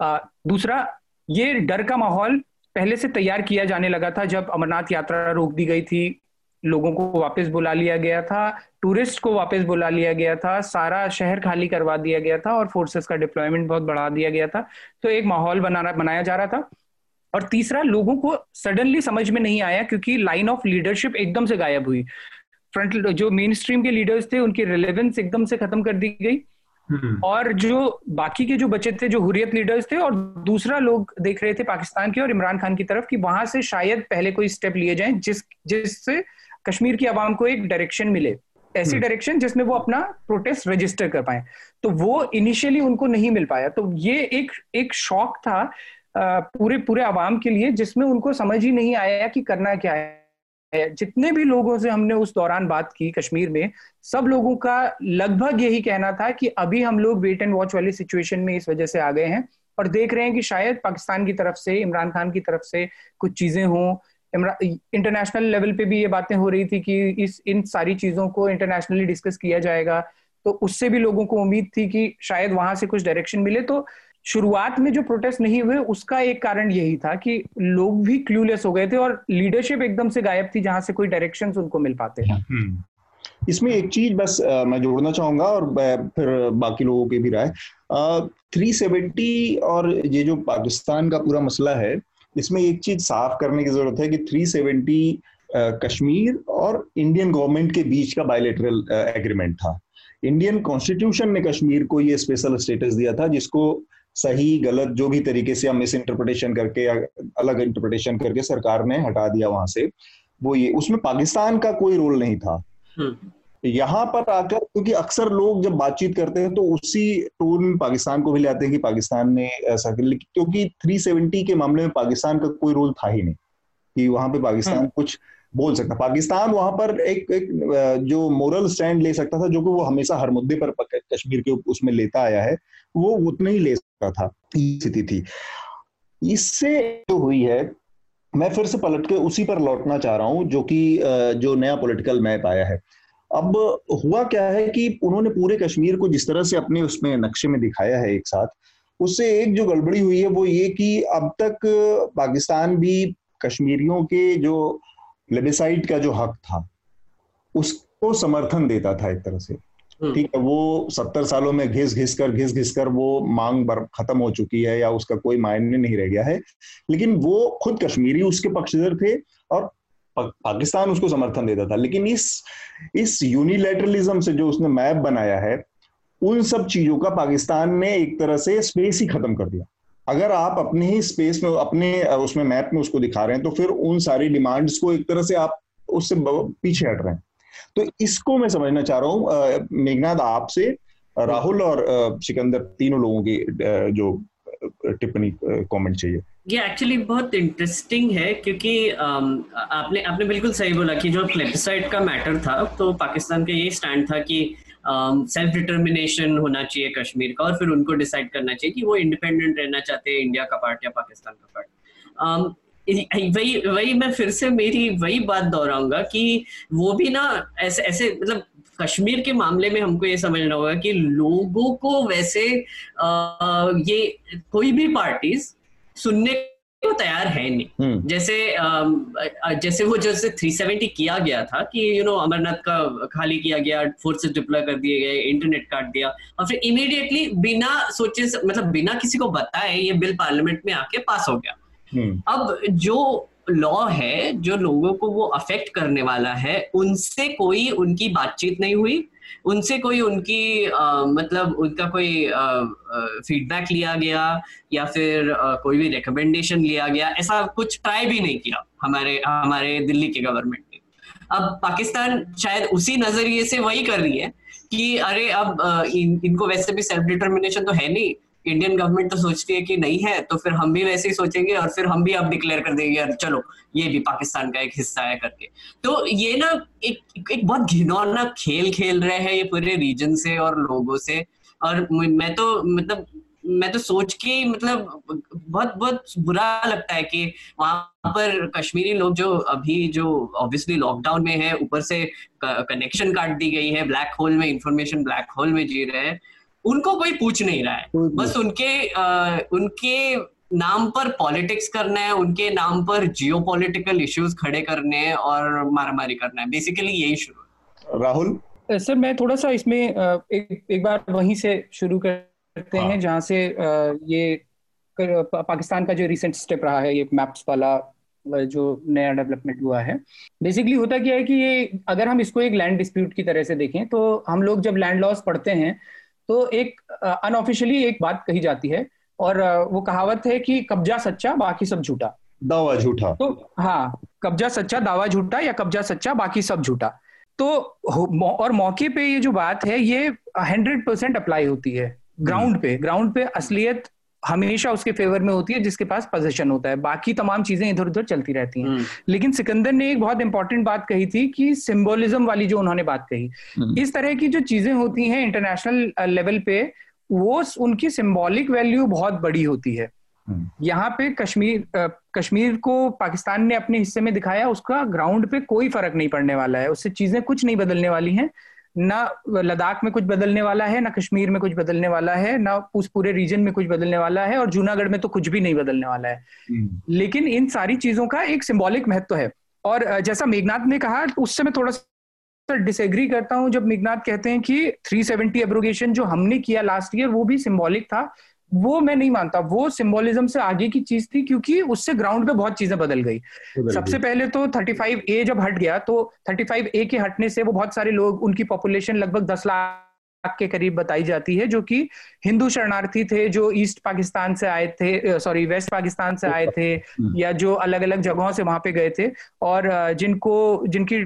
आ, दूसरा ये डर का माहौल पहले से तैयार किया जाने लगा था जब अमरनाथ यात्रा रोक दी गई थी। लोगों को वापस बुला लिया गया था टूरिस्ट को वापस बुला लिया गया था सारा शहर खाली करवा दिया गया था और फोर्सेस का डिप्लॉयमेंट बहुत बढ़ा दिया गया था। तो एक माहौल बनाना बनाया जा रहा था। और तीसरा लोगों को सडनली समझ में नहीं आया क्योंकि लाइन ऑफ़ लीडरशिप एकदम से गायब हुई। फ्रंट जो मेन स्ट्रीम के लीडर्स थे उनकी रिलेवेंस एकदम से खत्म कर दी गई। हम्म। और जो बाकी के जो बचे थे जो हुरियत लीडर्स थे और दूसरा लोग देख रहे थे पाकिस्तान के और इमरान खान की तरफ़ कि वहाँ से शायद पहले कोई स्टेप लिए जाए जिस जिससे कश्मीर की आवाम को एक डायरेक्शन मिले ऐसी डायरेक्शन हम्म। जिसमें वो अपना प्रोटेस्ट रजिस्टर कर पाए। तो वो इनिशियली उनको नहीं मिल पाया। तो ये एक एक शौक था पूरे पूरे आवाम के लिए जिसमें उनको समझ ही नहीं आया कि करना क्या है। जितने भी लोगों से हमने उस दौरान बात की कश्मीर में सब लोगों का लगभग यही कहना था कि अभी हम लोग वेट एंड वॉच वाली सिचुएशन में इस वजह से आ गए हैं। और देख रहे हैं कि शायद पाकिस्तान की तरफ़ से इमरान खान की तरफ़ से कुछ चीज़ें हों इंटरनेशनल लेवल पे भी ये बातें हो रही थी कि इस इन सारी चीज़ों को इंटरनेशनली डिस्कस किया जाएगा। तो उससे भी लोगों को उम्मीद थी कि शायद वहाँ से कुछ डायरेक्शन मिले। तो शुरुआत में जो प्रोटेस्ट नहीं हुए उसका एक कारण यही था कि लोग भी क्लूलेस हो गए थे और लीडरशिप एकदम से गायब थी जहाँ से कोई डायरेक्शन उनको मिल पाते। हैं। हम्म। इसमें एक चीज़ बस आ, मैं जोड़ना चाहूँगा और फिर बाकी लोगों की भी राय। थ्री सेवेंटी और ये जो पाकिस्तान का पूरा मसला है इसमें एक चीज़ साफ़ करने की ज़रूरत है कि थ्री सेवेंटी कश्मीर और इंडियन गवर्नमेंट के बीच का बायोलेटरल एग्रीमेंट था इंडियन कॉन्स्टिट्यूशन ने कश्मीर को ये स्पेशल स्टेटस दिया था, जिसको सही, गलत, जो भी तरीके से हम मिस इंटरप्रिटेशन करके या अलग इंटरप्रिटेशन करके सरकार ने हटा दिया वहाँ से, वो ये, उसमें पाकिस्तान का कोई रोल नहीं था हम्म। यहाँ पर आकर क्योंकि अक्सर लोग जब बातचीत करते हैं तो उसी टोन में पाकिस्तान को भी ले आते हैं कि पाकिस्तान ने ऐसा कर क्योंकि 370 के मामले में पाकिस्तान का कोई रोल था ही नहीं कि वहाँ पे पाकिस्तान हम्म। कुछ बोल सकता। पाकिस्तान वहाँ पर एक एक जो मोरल स्टैंड ले सकता था जो कि वो हमेशा हर मुद्दे पर कश्मीर के उसमें लेता आया है वो उतना ही ले सकता था स्थिति थी। इससे जो हुई है मैं फिर से पलट के उसी पर लौटना चाह रहा हूँ जो कि जो नया पॉलिटिकल मैप आया है। अब हुआ क्या है कि उन्होंने पूरे कश्मीर को जिस तरह से अपने उसमें नक्शे में दिखाया है एक साथ उससे एक जो गड़बड़ी हुई है वो ये कि अब तक पाकिस्तान भी कश्मीरियों के जो लेबिसाइड का जो हक था उसको समर्थन देता था एक तरह से हम्म। ठीक है वो सत्तर सालों में घिस घिस कर घिस घिस कर वो मांग बर खत्म हो चुकी है या उसका कोई मायने नहीं रह गया है लेकिन वो खुद कश्मीरी उसके पक्षधर थे और पाकिस्तान उसको समर्थन देता था। लेकिन इस इस यूनिलेटरलिज्म से जो उसने मैप बनाया है, उन सब चीज़ों का पाकिस्तान ने एक तरह से स्पेस ही खत्म कर दिया। अगर आप अपने ही स्पेस में, अपने उसमें मैप में उसको दिखा रहे हैं तो फिर उन सारी डिमांड्स को एक तरह से आप उससे पीछे हट रहे हैं। तो इसको मैं समझना चाह रहा हूँ मेघनाथ आपसे राहुल और सिकंदर, तीनों लोगों की जो टिप्पणी कमेंट चाहिए। ये एक्चुअली बहुत इंटरेस्टिंग है क्योंकि आपने आपने बिल्कुल सही बोला कि जो प्लेबिसाइड का मैटर था तो पाकिस्तान का ये स्टैंड था कि सेल्फ डिटर्मिनेशन होना चाहिए कश्मीर का और फिर उनको डिसाइड करना चाहिए कि वो इंडिपेंडेंट रहना चाहते हैं इंडिया का पार्ट या पाकिस्तान का पार्ट वही वही मैं फिर से मेरी वही बात दोहराऊँगा कि वो भी ना ऐसे ऐसे मतलब कश्मीर के मामले में हमको ये समझना होगा कि लोगों को वैसे आ, ये कोई भी पार्टीज़ सुनने को तैयार है नहीं हम्म। जैसे जैसे वो जैसे 370 किया गया था कि यू नो अमरनाथ का खाली किया गया फोर्सेस डिप्लॉय कर दिए गए इंटरनेट काट दिया और फिर इमीडिएटली बिना सोचे मतलब बिना किसी को बताए ये बिल पार्लियामेंट में आके पास हो गया हम्म। अब जो लॉ है जो लोगों को वो अफेक्ट करने वाला है उनसे कोई उनकी बातचीत नहीं हुई उनसे कोई उनकी आ, मतलब उनका कोई फीडबैक लिया गया या फिर आ, कोई भी रिकमेंडेशन लिया गया ऐसा कुछ ट्राई भी नहीं किया हमारे हमारे दिल्ली के गवर्नमेंट ने। अब पाकिस्तान शायद उसी नज़रिए से वही कर रही है कि अरे अब इन, इनको वैसे भी सेल्फ डिटर्मिनेशन तो है नहीं इंडियन गवर्नमेंट तो सोचती है कि नहीं है तो फिर हम भी वैसे ही सोचेंगे और फिर हम भी अब डिक्लेयर कर देंगे, यार चलो, ये भी पाकिस्तान का एक हिस्सा है करके। तो ये ना एक एक बहुत घिनौना खेल खेल रहे हैं ये पूरे रीजन से और लोगों से। और मैं तो मतलब मैं तो सोच के मतलब बहुत बहुत बुरा लगता है कि वहाँ पर कश्मीरी लोग जो अभी जो ऑब्वियसली लॉकडाउन में है, ऊपर से कनेक्शन काट दी गई है ब्लैक होल में इंफॉर्मेशन ब्लैक होल में जी रहे हैं। उनको कोई पूछ नहीं रहा है। बस उनके आ, उनके नाम पर पॉलिटिक्स करना है उनके नाम पर जियो पॉलिटिकल इश्यूज़ खड़े करने हैं और मारामारी करना है। बेसिकली यही शुरू राहुल? सर मैं थोड़ा सा इसमें एक एक बार वहीं से शुरू करते हाँ. हैं। जहाँ से ये पाकिस्तान का जो रिसेंट स्टेप रहा है ये मैप्स वाला जो नया डेवलपमेंट हुआ है। बेसिकली होता क्या है कि ये अगर हम इसको एक लैंड डिस्प्यूट की तरह से देखें तो हम लोग जब लैंड लॉस पढ़ते हैं तो एक अनऑफिशियली एक बात कही जाती है और वो कहावत है कि कब्जा सच्चा बाकी सब झूठा। दावा झूठा। तो हाँ कब्जा सच्चा दावा झूठा या कब्जा सच्चा बाकी सब झूठा। तो और मौके पे ये जो बात है ये हंड्रेड परसेंट अप्लाई होती है। Ground hmm. पे ग्राउंड पे असलियत हमेशा उसके फेवर में होती है जिसके पास पोजिशन होता है बाकी तमाम चीज़ें इधर उधर चलती रहती हैं हम्म। लेकिन सिकंदर ने एक बहुत इंपॉर्टेंट बात कही थी कि सिंबोलिज्म वाली जो उन्होंने बात कही हम्म। इस तरह की जो चीज़ें होती हैं इंटरनेशनल लेवल पे वो उनकी सिंबॉलिक वैल्यू बहुत बड़ी होती है हम्म। यहाँ पे कश्मीर कश्मीर को पाकिस्तान ने अपने हिस्से में दिखाया उसका ग्राउंड पे कोई फ़र्क नहीं पड़ने वाला है उससे चीज़ें कुछ नहीं बदलने वाली हैं ना लद्दाख में कुछ बदलने वाला है ना कश्मीर में कुछ बदलने वाला है ना उस पूरे रीजन में कुछ बदलने वाला है और जूनागढ़ में तो कुछ भी नहीं बदलने वाला है। हम्म। लेकिन इन सारी चीज़ों का एक सिंबॉलिक महत्व है। और जैसा मेघनाथ ने कहा उससे मैं थोड़ा सा डिसएग्री करता हूँ जब मेघनाथ कहते हैं कि 370 एब्रोगेशन जो हमने किया लास्ट ईयर वो भी सिंबॉलिक था। वो मैं नहीं मानता वो सिंबोलिज्म से आगे की चीज़ थी क्योंकि उससे ग्राउंड पे बहुत चीज़ें बदल गई। सबसे पहले तो 35 ए जब हट गया तो 35 ए के हटने से वो बहुत सारे लोग उनकी पॉपुलेशन लगभग 10 लाख के करीब बताई जाती है जो कि हिंदू शरणार्थी थे जो ईस्ट पाकिस्तान से आए थे सॉरी वेस्ट पाकिस्तान से आए थे हम्म। या जो अलग अलग जगहों से वहाँ पे गए थे और जिनको जिनकी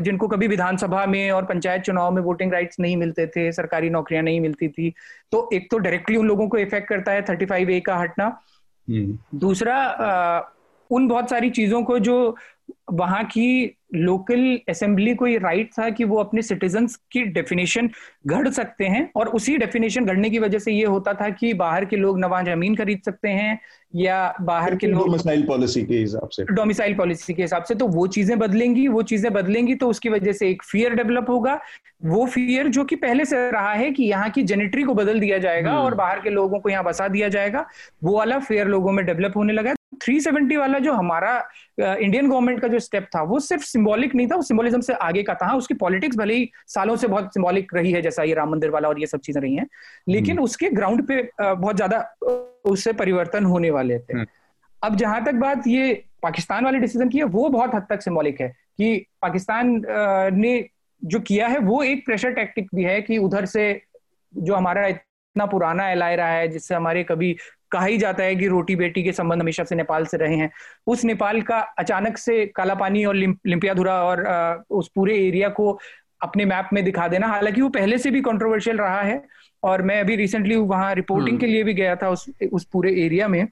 जिनको कभी विधानसभा में और पंचायत चुनाव में वोटिंग राइट्स नहीं मिलते थे सरकारी नौकरियाँ नहीं मिलती थी तो एक तो डायरेक्टली उन लोगों को इफ़ेक्ट करता है थर्टी फाइव ए का हटना हम्म। दूसरा उन बहुत सारी चीज़ों को जो वहाँ की लोकल असेंबली को ये राइट था कि वो अपने सिटीजन की डेफिनेशन घड़ सकते हैं और उसी डेफिनेशन घड़ने की वजह से ये होता था कि बाहर के लोग नवा ज़मीन खरीद सकते हैं या बाहर के लोग डोमिसाइल पॉलिसी के हिसाब से। डोमिसाइल पॉलिसी के हिसाब से। तो वो चीज़ें बदलेंगी वो चीज़ें बदलेंगी तो उसकी वजह से एक फियर डेवलप होगा। वो फियर जो कि पहले से रहा है कि यहाँ की जेनेट्री को बदल दिया जाएगा हम्म। और बाहर के लोगों को यहाँ बसा दिया जाएगा वो वाला फेयर लोगों में डेवलप होने लगा 370 वाला जो हमारा इंडियन गवर्नमेंट का जो स्टेप था वो सिर्फ़ सिंबॉलिक नहीं था वो सिंबोलिज्म से आगे का था हाँ, उसकी पॉलिटिक्स भले ही सालों से बहुत सिंबॉलिक रही है जैसा ये राम मंदिर वाला और ये सब चीज़ें रही हैं लेकिन हम्म। उसके ग्राउंड पे बहुत ज़्यादा उससे परिवर्तन होने वाले थे हम्म। अब जहाँ तक बात ये पाकिस्तान वाले डिसीज़न की है वो बहुत हद तक सिंबॉलिक है कि पाकिस्तान ने जो किया है वो एक प्रेशर टैक्टिक भी है कि उधर से जो हमारा इतना पुराना एल रहा है जिससे हमारे कभी कहा ही जाता है कि रोटी बेटी के संबंध हमेशा से नेपाल से रहे हैं। उस नेपाल का अचानक से काला पानी और लिम्पियाधुरा और उस पूरे एरिया को अपने मैप में दिखा देना। हालाँकि वो पहले से भी कंट्रोवर्शियल रहा है और मैं अभी रिसेंटली वहाँ रिपोर्टिंग। के लिए भी गया था उस उस पूरे एरिया में।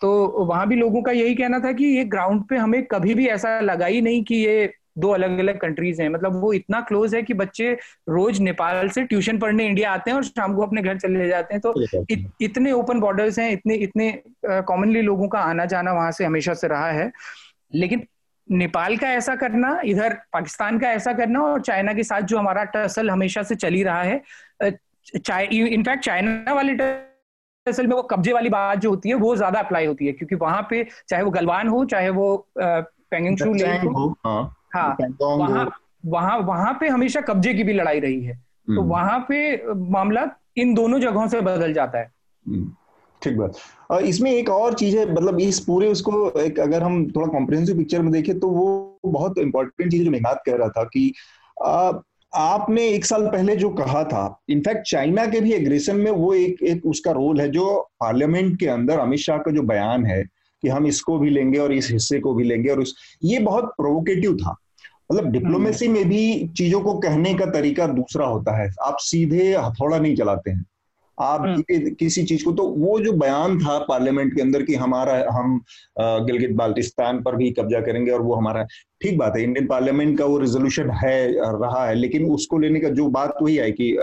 तो वहाँ भी लोगों का यही कहना था कि ये ग्राउंड पे हमें कभी भी ऐसा लगा ही नहीं कि ये दो अलग अलग कंट्रीज़ हैं। मतलब वो इतना क्लोज है कि बच्चे रोज नेपाल से ट्यूशन पढ़ने इंडिया आते हैं और शाम को अपने घर चले जाते हैं। तो इत, इतने ओपन बॉर्डर्स हैं इतने इतने कॉमनली लोगों का आना जाना वहाँ से हमेशा से रहा है। लेकिन नेपाल का ऐसा करना इधर पाकिस्तान का ऐसा करना और चाइना के साथ जो हमारा टसल हमेशा से चली रहा है इनफैक्ट चाइना वाले टसल में वो कब्जे वाली बात जो होती है वो ज़्यादा अप्लाई होती है। क्योंकि वहाँ पे चाहे वो गलवान हो चाहे वो पेंगशू लेक हो। हाँ वहाँ वहाँ वहाँ पे हमेशा कब्जे की भी लड़ाई रही है। तो हम्म। वहाँ पे मामला इन दोनों जगहों से बदल जाता है। हम्म, ठीक बात। और इसमें एक और चीज़ है मतलब इस पूरे उसको एक अगर हम थोड़ा कॉम्प्रिहेंसिव पिक्चर में देखें तो वो बहुत इंपॉर्टेंट चीज़ जो मेघनाथ कह रहा था कि आ, आपने एक साल पहले जो कहा था इनफैक्ट चाइना के भी एग्रेशन में वो एक एक उसका रोल है जो पार्लियामेंट के अंदर अमित शाह का जो बयान है कि हम इसको भी लेंगे और इस हिस्से को भी लेंगे और उस ये बहुत प्रोवोकेटिव था। मतलब डिप्लोमेसी हम्म। में भी चीज़ों को कहने का तरीका दूसरा होता है आप सीधे हथौड़ा नहीं चलाते हैं आप हम्म। किसी चीज़ को तो वो जो बयान था पार्लियामेंट के अंदर कि हमारा हम गिलगित बाल्टिस्तान पर भी कब्जा करेंगे और वो हमारा ठीक बात है इंडियन पार्लियामेंट का वो रेजोल्यूशन है रहा है लेकिन उसको लेने का जो बात वही है कि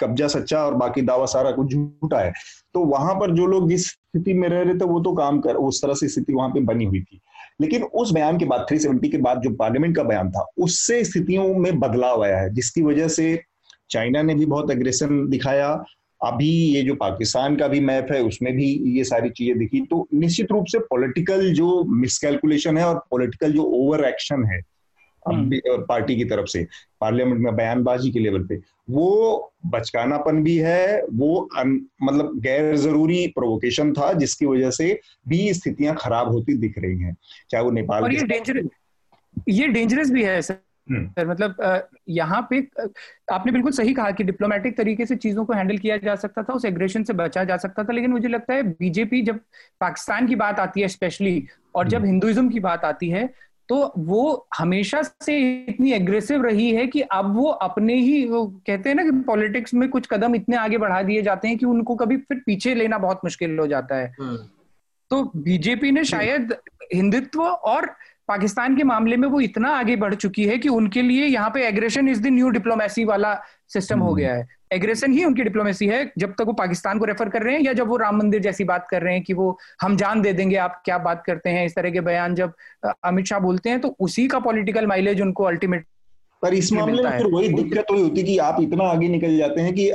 कब्जा सच्चा और बाकी दावा सारा कुछ झूठा है तो वहाँ पर जो लोग जिस स्थिति में रह रहे थे वो तो काम कर उस तरह से स्थिति वहाँ पे बनी हुई थी लेकिन उस बयान के बाद 370 के बाद जो पार्लियामेंट का बयान था, उससे स्थितियों में बदलाव आया है, जिसकी वजह से चाइना ने भी बहुत अग्रेशन दिखाया। अभी ये जो पाकिस्तान का भी मैप है, उसमें भी ये सारी चीज़ें दिखी। तो निश्चित रूप से पॉलिटिकल जो मिसकैलकुलेशन है और पॉलिटिकल जो ओवर एक्शन है पार्टी की तरफ़ से पार्लियामेंट में बयानबाजी के लेवल पे वो बचकानापन भी है वो अन, मतलब गैर ज़रूरी प्रोवोकेशन था जिसकी वजह से भी स्थितियाँ खराब होती दिख रही हैं चाहे वो नेपाल और ये डेंजरस ये डेंजरस भी है सर हम्म। सर मतलब यहाँ पे आपने बिल्कुल सही कहा कि डिप्लोमेटिक तरीके से चीज़ों को हैंडल किया जा सकता था उस एग्रेशन से बचा जा सकता था लेकिन मुझे लगता है बीजेपी जब पाकिस्तान की बात आती है स्पेशली और जब हिंदुइज्म हम्म। की बात आती है तो वो हमेशा से इतनी एग्रेसिव रही है कि अब वो अपने ही वो कहते हैं ना कि पॉलिटिक्स में कुछ कदम इतने आगे बढ़ा दिए जाते हैं कि उनको कभी फिर पीछे लेना बहुत मुश्किल हो जाता है हम्म। तो बीजेपी ने शायद हिंदुत्व और पाकिस्तान के मामले में वो इतना आगे बढ़ चुकी है कि उनके लिए यहाँ पे aggression is the new diplomacy वाला सिस्टम हो हम्म। गया है एग्रेशन ही उनकी डिप्लोमेसी है जब तक वो पाकिस्तान को रेफर कर रहे हैं या जब वो राम मंदिर जैसी बात कर रहे हैं कि वो हम जान दे देंगे आप क्या बात करते हैं इस तरह के बयान जब अमित शाह बोलते हैं तो उसी का पॉलिटिकल माइलेज उनको अल्टीमेट पर इस मामले में फिर वही दिक्कत वही होती कि आप इतना आगे निकल जाते हैं कि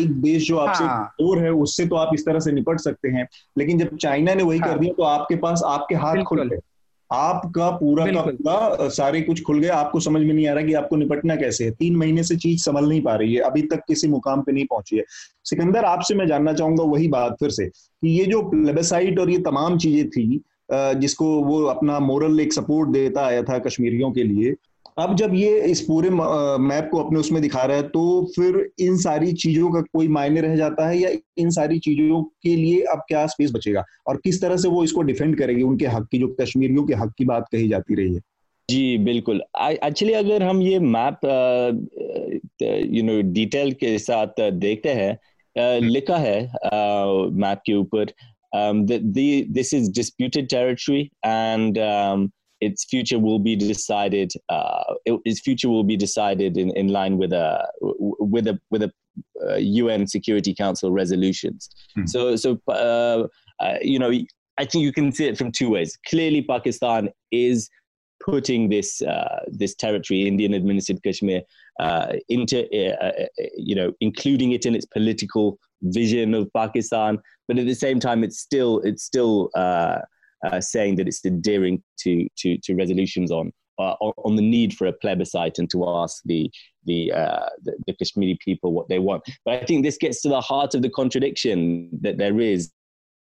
एक देश जो आपसे हाँ। और है उससे तो आप इस तरह से निपट सकते हैं लेकिन जब चाइना ने वही हाँ। कर दिया तो आपके पास आपके हाथ खुल गए आपका पूरा का पूरा सारे कुछ खुल गया आपको समझ में नहीं आ रहा कि आपको निपटना कैसे है। तीन महीने से चीज़ संभल नहीं पा रही है अभी तक किसी मुकाम पे नहीं पहुँची है। सिकंदर आपसे मैं जानना चाहूँगा वही बात फिर से कि ये जो प्लेबेसाइट और ये तमाम चीज़ें थी जिसको वो अपना मोरल एक सपोर्ट देता आया था कश्मीरियों के लिए अब जब ये इस पूरे मैप को अपने उसमें दिखा रहा है तो फिर इन सारी चीज़ों का कोई मायने रह जाता है या इन सारी चीज़ों के लिए अब क्या स्पेस बचेगा? और किस तरह से वो इसको डिफेंड करेगी? उनके हक की जो कश्मीरियों के हक की बात कही जाती रही है। जी बिल्कुल। एक्चुअली अगर हम ये मैप यू नो डिटेल के साथ देखते हैं हम्म। लिखा है मैप के ऊपर this is disputed territory and its future will be decided. Uh, its future will be decided in, in line with a with a with a uh, UN Security Council resolutions. Hmm. So so uh, uh, you know I think you can see it from two ways. Clearly, Pakistan is putting this uh, this territory, Indian administered Kashmir, uh, into you know including it in its political vision of Pakistan. But at the same time, it's still it's still uh, saying that it's adhering to to, to resolutions on uh, on the need for a plebiscite and to ask the the, uh, the, the Kashmiri people what they want. But I think this gets to the heart of the contradiction that there is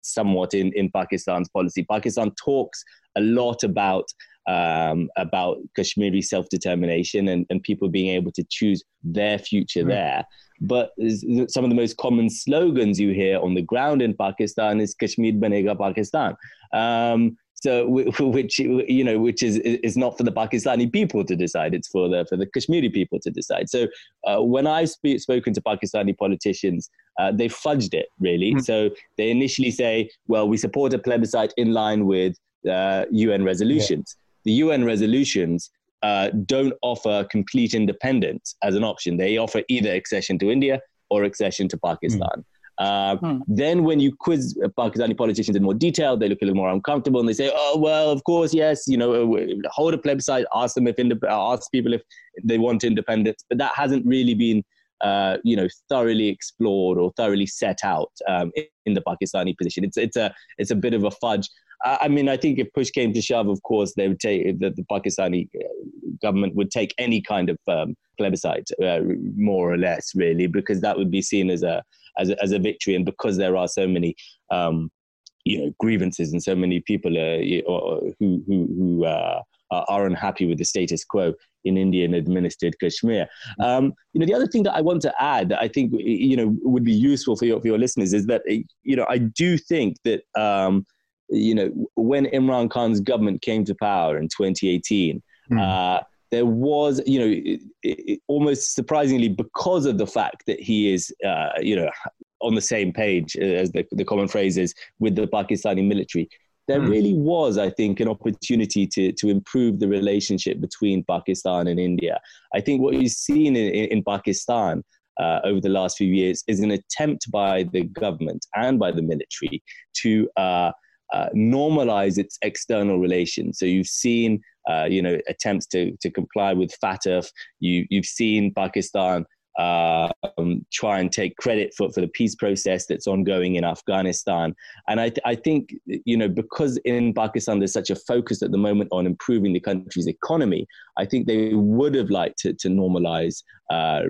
somewhat in, in Pakistan's policy. Pakistan talks a lot about um, about Kashmiri self determination and, and people being able to choose their future mm. there. But some of the most common slogans you hear on the ground in Pakistan is Kashmir Banega Pakistan. Um, so (laughs) which you know which is is not for the Pakistani people to decide it's for the for the Kashmiri people to decide so uh, when I've sp- spoken to Pakistani politicians uh, they fudged it really mm-hmm. so they initially say well we support a plebiscite in line with uh, UN resolutions yeah. the UN resolutions uh, don't offer complete independence as an option. They offer either accession to India or accession to Pakistan. Mm. Uh, hmm. Then, when you quiz Pakistani politicians in more detail, they look a little more uncomfortable and they say, "Oh, well, of course, yes, you know, uh, hold a plebiscite, ask them if indep- uh, ask people if they want independence." But that hasn't really been, uh, you know, thoroughly explored or thoroughly set out um, in, in, the Pakistani position. It's it's a it's a bit of a fudge. I mean, I think if push came to shove, of course, they would take the, the Pakistani uh, government would take any kind of um, plebiscite, uh, more or less, really, because that would be seen as a as a, as a victory, and because there are so many. Um, you know grievances and so many people uh, who who, who uh, are unhappy with the status quo in Indian administered Kashmir. Um, you know, the other thing that I want to add that I think you know would be useful for your for your listeners is that you know I do think that um, you know, when Imran Khan's government came to power in 2018, mm. uh, there was, you know, it, it, almost surprisingly because of the fact that he is, uh, you know, on the same page as the, the common phrase is with the Pakistani military. There mm. really was, I think, an opportunity to, to improve the relationship between Pakistan and India. I think what you've seen in, in, in Pakistan uh, over the last few years is an attempt by the government and by the military to uh, uh, normalize its external relations. So you've seen, uh, you know, attempts to to comply with FATF. You you've seen Pakistan um, try and take credit for, for the peace process that's ongoing in Afghanistan. And I, th- I think, you know, because in Pakistan there's such a focus at the moment on improving the country's economy, I think they would have liked to, to normalize uh,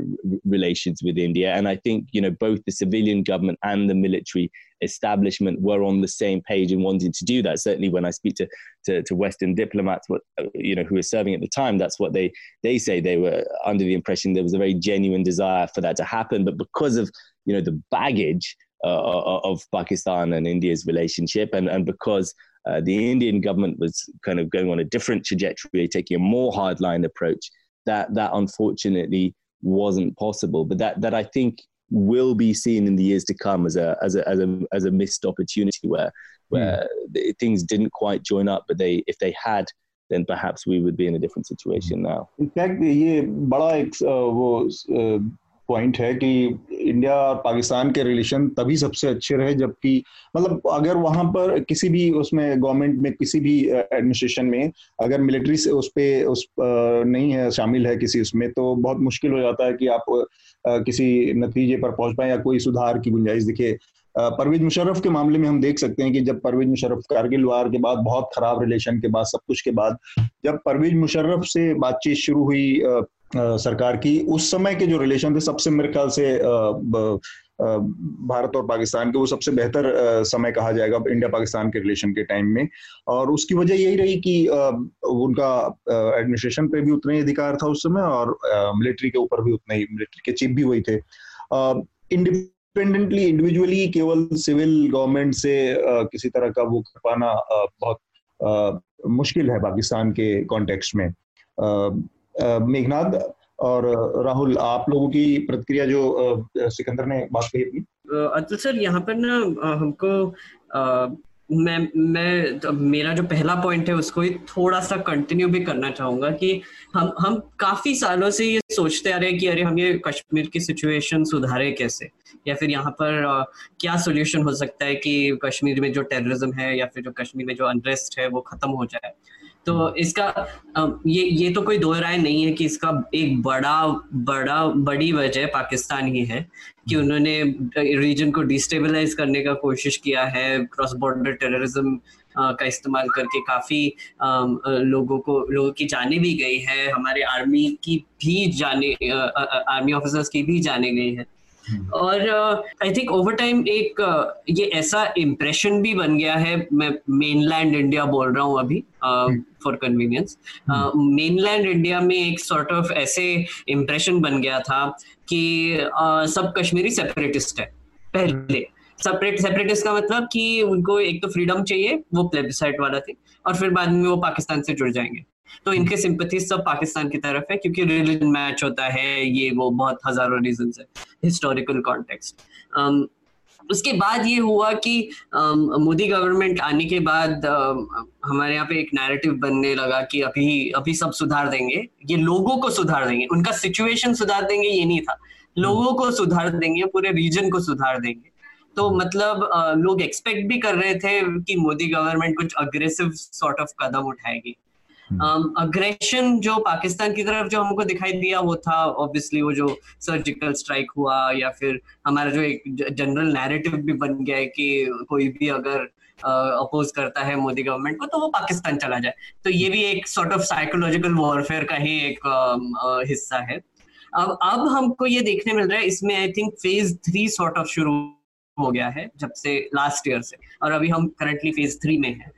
relations with India. And I think, you know, both the civilian government and the military establishment were on the same page and wanting to do that. Certainly, when I speak to, to, to Western diplomats, what you know, who were serving at the time, that's what they they say. They were under the impression there was a very genuine desire for that to happen, but because of you know the baggage uh, of Pakistan and India's relationship, and and because uh, the Indian government was kind of going on a different trajectory, taking a more hardline approach, that that unfortunately wasn't possible. But that that I think will be seen in the years to come as a as a as a, as a missed opportunity where where mm. things didn't quite join up, but they if they had then perhaps we would be in a different situation now. In fact, ये बड़ा एक वो पॉइंट है कि इंडिया और पाकिस्तान के रिलेशन तभी सबसे अच्छे रहे जबकि मतलब अगर वहाँ पर किसी भी उसमें गवर्नमेंट में किसी भी एडमिनिस्ट्रेशन में अगर मिलिट्री से उस पर उस नहीं है, शामिल है किसी उसमें तो बहुत मुश्किल हो जाता है कि आप किसी नतीजे पर पहुँच पाए या कोई सुधार की गुंजाइश दिखे। परवेज मुशर्रफ के मामले में हम देख सकते हैं कि जब परवेज मुशर्रफ कारगिल वार के बाद बहुत खराब रिलेशन के बाद, सब कुछ के बाद, जब परवेज मुशर्रफ से बातचीत शुरू हुई सरकार की, उस समय के जो रिलेशन थे, सबसे मेरे ख्याल से भारत और पाकिस्तान के, वो सबसे बेहतर समय कहा जाएगा इंडिया पाकिस्तान के रिलेशन के टाइम में। और उसकी वजह यही रही कि उनका एडमिनिस्ट्रेशन पे भी उतना ही अधिकार था उस समय और मिलिट्री के ऊपर भी उतने ही मिलिट्री के चीफ भी वही थे। इंडिपेंडेंटली इंडिविजुअली केवल सिविल गवर्नमेंट से किसी तरह का वो कर पाना बहुत मुश्किल है पाकिस्तान के कॉन्टेक्स्ट में। मेघनाथ और राहुल आप लोगों की प्रतिक्रिया जो सिकंदर ने बात कही थी? अतुल सर यहाँ पर ना हमको मैं मैं तो मेरा जो पहला पॉइंट है उसको ही थोड़ा सा कंटिन्यू भी करना चाहूँगा कि हम हम काफ़ी सालों से ये सोचते आ रहे हैं कि अरे हम ये कश्मीर की सिचुएशन सुधारे कैसे? या फिर यहाँ पर आ, क्या सोल्यूशन हो सकता है कि कश्मीर में जो टेररिज्म है या फिर जो कश्मीर में जो अनरेस्ट है वो खत्म हो जाए? तो इसका ये ये तो कोई दो राय नहीं है कि इसका एक बड़ा बड़ा बड़ी वजह पाकिस्तान ही है कि हम्म। उन्होंने रीजन को डिस्टेबलाइज करने का कोशिश किया है क्रॉस बॉर्डर टेररिज्म का इस्तेमाल करके काफ़ी लोगों को लोगों की जाने भी गई है हमारे आर्मी की भी जाने आर्मी ऑफिसर्स की भी जाने गई है और आई थिंक ओवर टाइम एक uh, ये ऐसा इम्प्रेशन भी बन गया है। मैं मेनलैंड इंडिया बोल रहा हूँ अभी फॉर कन्वीनियंस मेनलैंड इंडिया में एक सॉर्ट ऑफ़ ऐसे इम्प्रेशन बन गया था कि uh, सब कश्मीरी सेपरेटिस्ट है पहले। सेपरेट सेपरेटिस्ट का मतलब कि उनको एक तो फ्रीडम चाहिए वो प्लेबिसाइट वाला थे और फिर बाद में वो पाकिस्तान से जुड़ जाएँगे। तो इनके सिंपथी सब पाकिस्तान की तरफ़ है क्योंकि रिलीजन मैच होता है ये वो बहुत हज़ारों रीजन है हिस्टोरिकल कॉन्टेक्स्ट um, उसके बाद ये हुआ कि um, मोदी गवर्नमेंट आने के बाद uh, हमारे यहाँ पे एक नैरेटिव बनने लगा कि अभी अभी सब सुधार देंगे ये लोगों को सुधार देंगे उनका सिचुएशन सुधार देंगे ये नहीं था। लोगों को सुधार देंगे पूरे रीजन को सुधार देंगे। तो मतलब लोग एक्सपेक्ट भी कर रहे थे कि मोदी गवर्नमेंट कुछ अग्रेसिव सॉर्ट ऑफ़ कदम उठाएगी। अग्रेशन हम्म। um, जो पाकिस्तान की तरफ़ जो हमको दिखाई दिया वो था ऑब्वियसली वो जो सर्जिकल स्ट्राइक हुआ या फिर हमारा जो एक जनरल नैरेटिव भी बन गया है कि कोई भी अगर अपोज uh, करता है मोदी गवर्नमेंट को तो वो पाकिस्तान चला जाए तो ये भी एक सॉर्ट ऑफ़ साइकोलॉजिकल वॉरफेयर का ही एक uh, uh, हिस्सा है अब अब हमको ये देखने मिल रहा है इसमें I think phase three sort of शुरू हो गया है जब से लास्ट ईयर से। और अभी हम करंटली फ़ेज़ थ्री में हैं।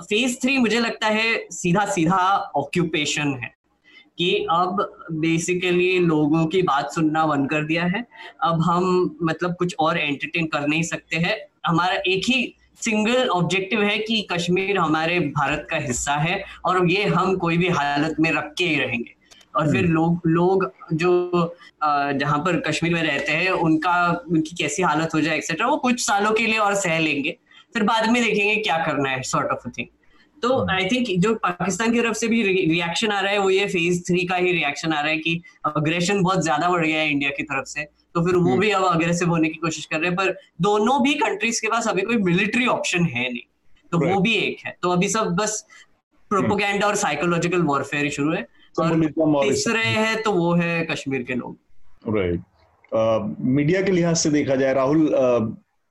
फ़ेज़ थ्री मुझे लगता है सीधा सीधा ऑक्यूपेशन है कि अब बेसिकली लोगों की बात सुनना बंद कर दिया है। अब हम मतलब कुछ और एंटरटेन कर नहीं सकते हैं। हमारा एक ही सिंगल ऑब्जेक्टिव है कि कश्मीर हमारे भारत का हिस्सा है और ये हम कोई भी हालत में रख के ही रहेंगे। और फिर हम्म। लोग लोग जो जहाँ पर कश्मीर में रहते हैं उनका उनकी कैसी हालत हो जाए एक्सेट्रा वो कुछ सालों के लिए और सह लेंगे। फिर बाद में देखेंगे क्या करना है सॉर्ट ऑफ़ थिंग तो आई हम्म। थिंक जो पाकिस्तान की तरफ़ से भी रिएक्शन आ रहा है वो ये फ़ेज़ थ्री का ही रिएक्शन आ रहा है कि अग्रेशन बहुत ज़्यादा बढ़ गया है इंडिया की तरफ़ से। तो फिर वो हम्म। भी अब अग्रेसिव होने की कोशिश कर रहे हैं पर दोनों भी कंट्रीज़ के पास अभी कोई मिलिट्री ऑप्शन है नहीं। तो वो भी एक है। तो अभी सब बस प्रोपोगेंडा और साइकोलॉजिकल वॉरफेयर शुरू है। तीसरे है तो वो है कश्मीर के लोग। राइट मीडिया के लिहाज से देखा जाए राहुल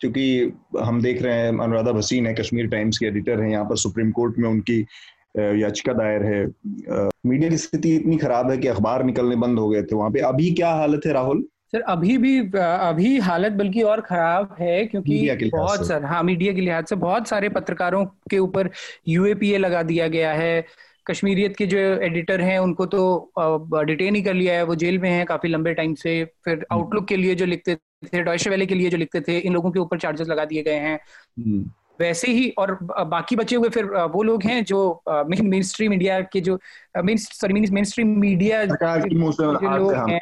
क्योंकि हम देख रहे हैं अनुराधा भसीन है कश्मीर टाइम्स के एडिटर हैं यहाँ पर सुप्रीम कोर्ट में उनकी याचिका दायर है। मीडिया की स्थिति इतनी खराब है कि अखबार निकलने बंद हो गए थे वहाँ पे। अभी क्या हालत है राहुल? सर अभी भी अभी हालत बल्कि और खराब है क्योंकि बहुत सर हाँ मीडिया के लिहाज से बहुत सारे पत्रकारों के ऊपर यूएपीए लगा दिया गया है। कश्मीरियत के जो एडिटर हैं उनको तो डिटेन ही कर लिया है वो जेल में हैं काफ़ी लंबे टाइम से फिर आउटलुक हम्म। के लिए जो लिखते थे डॉयशे वैले के लिए जो लिखते थे इन लोगों के ऊपर चार्जेस लगा दिए गए हैं हम्म। वैसे ही और बाकी बचे हुए फिर वो लोग हैं जो मेन स्ट्रीम इंडिया के जो main sorry main stream media जो लोग हैं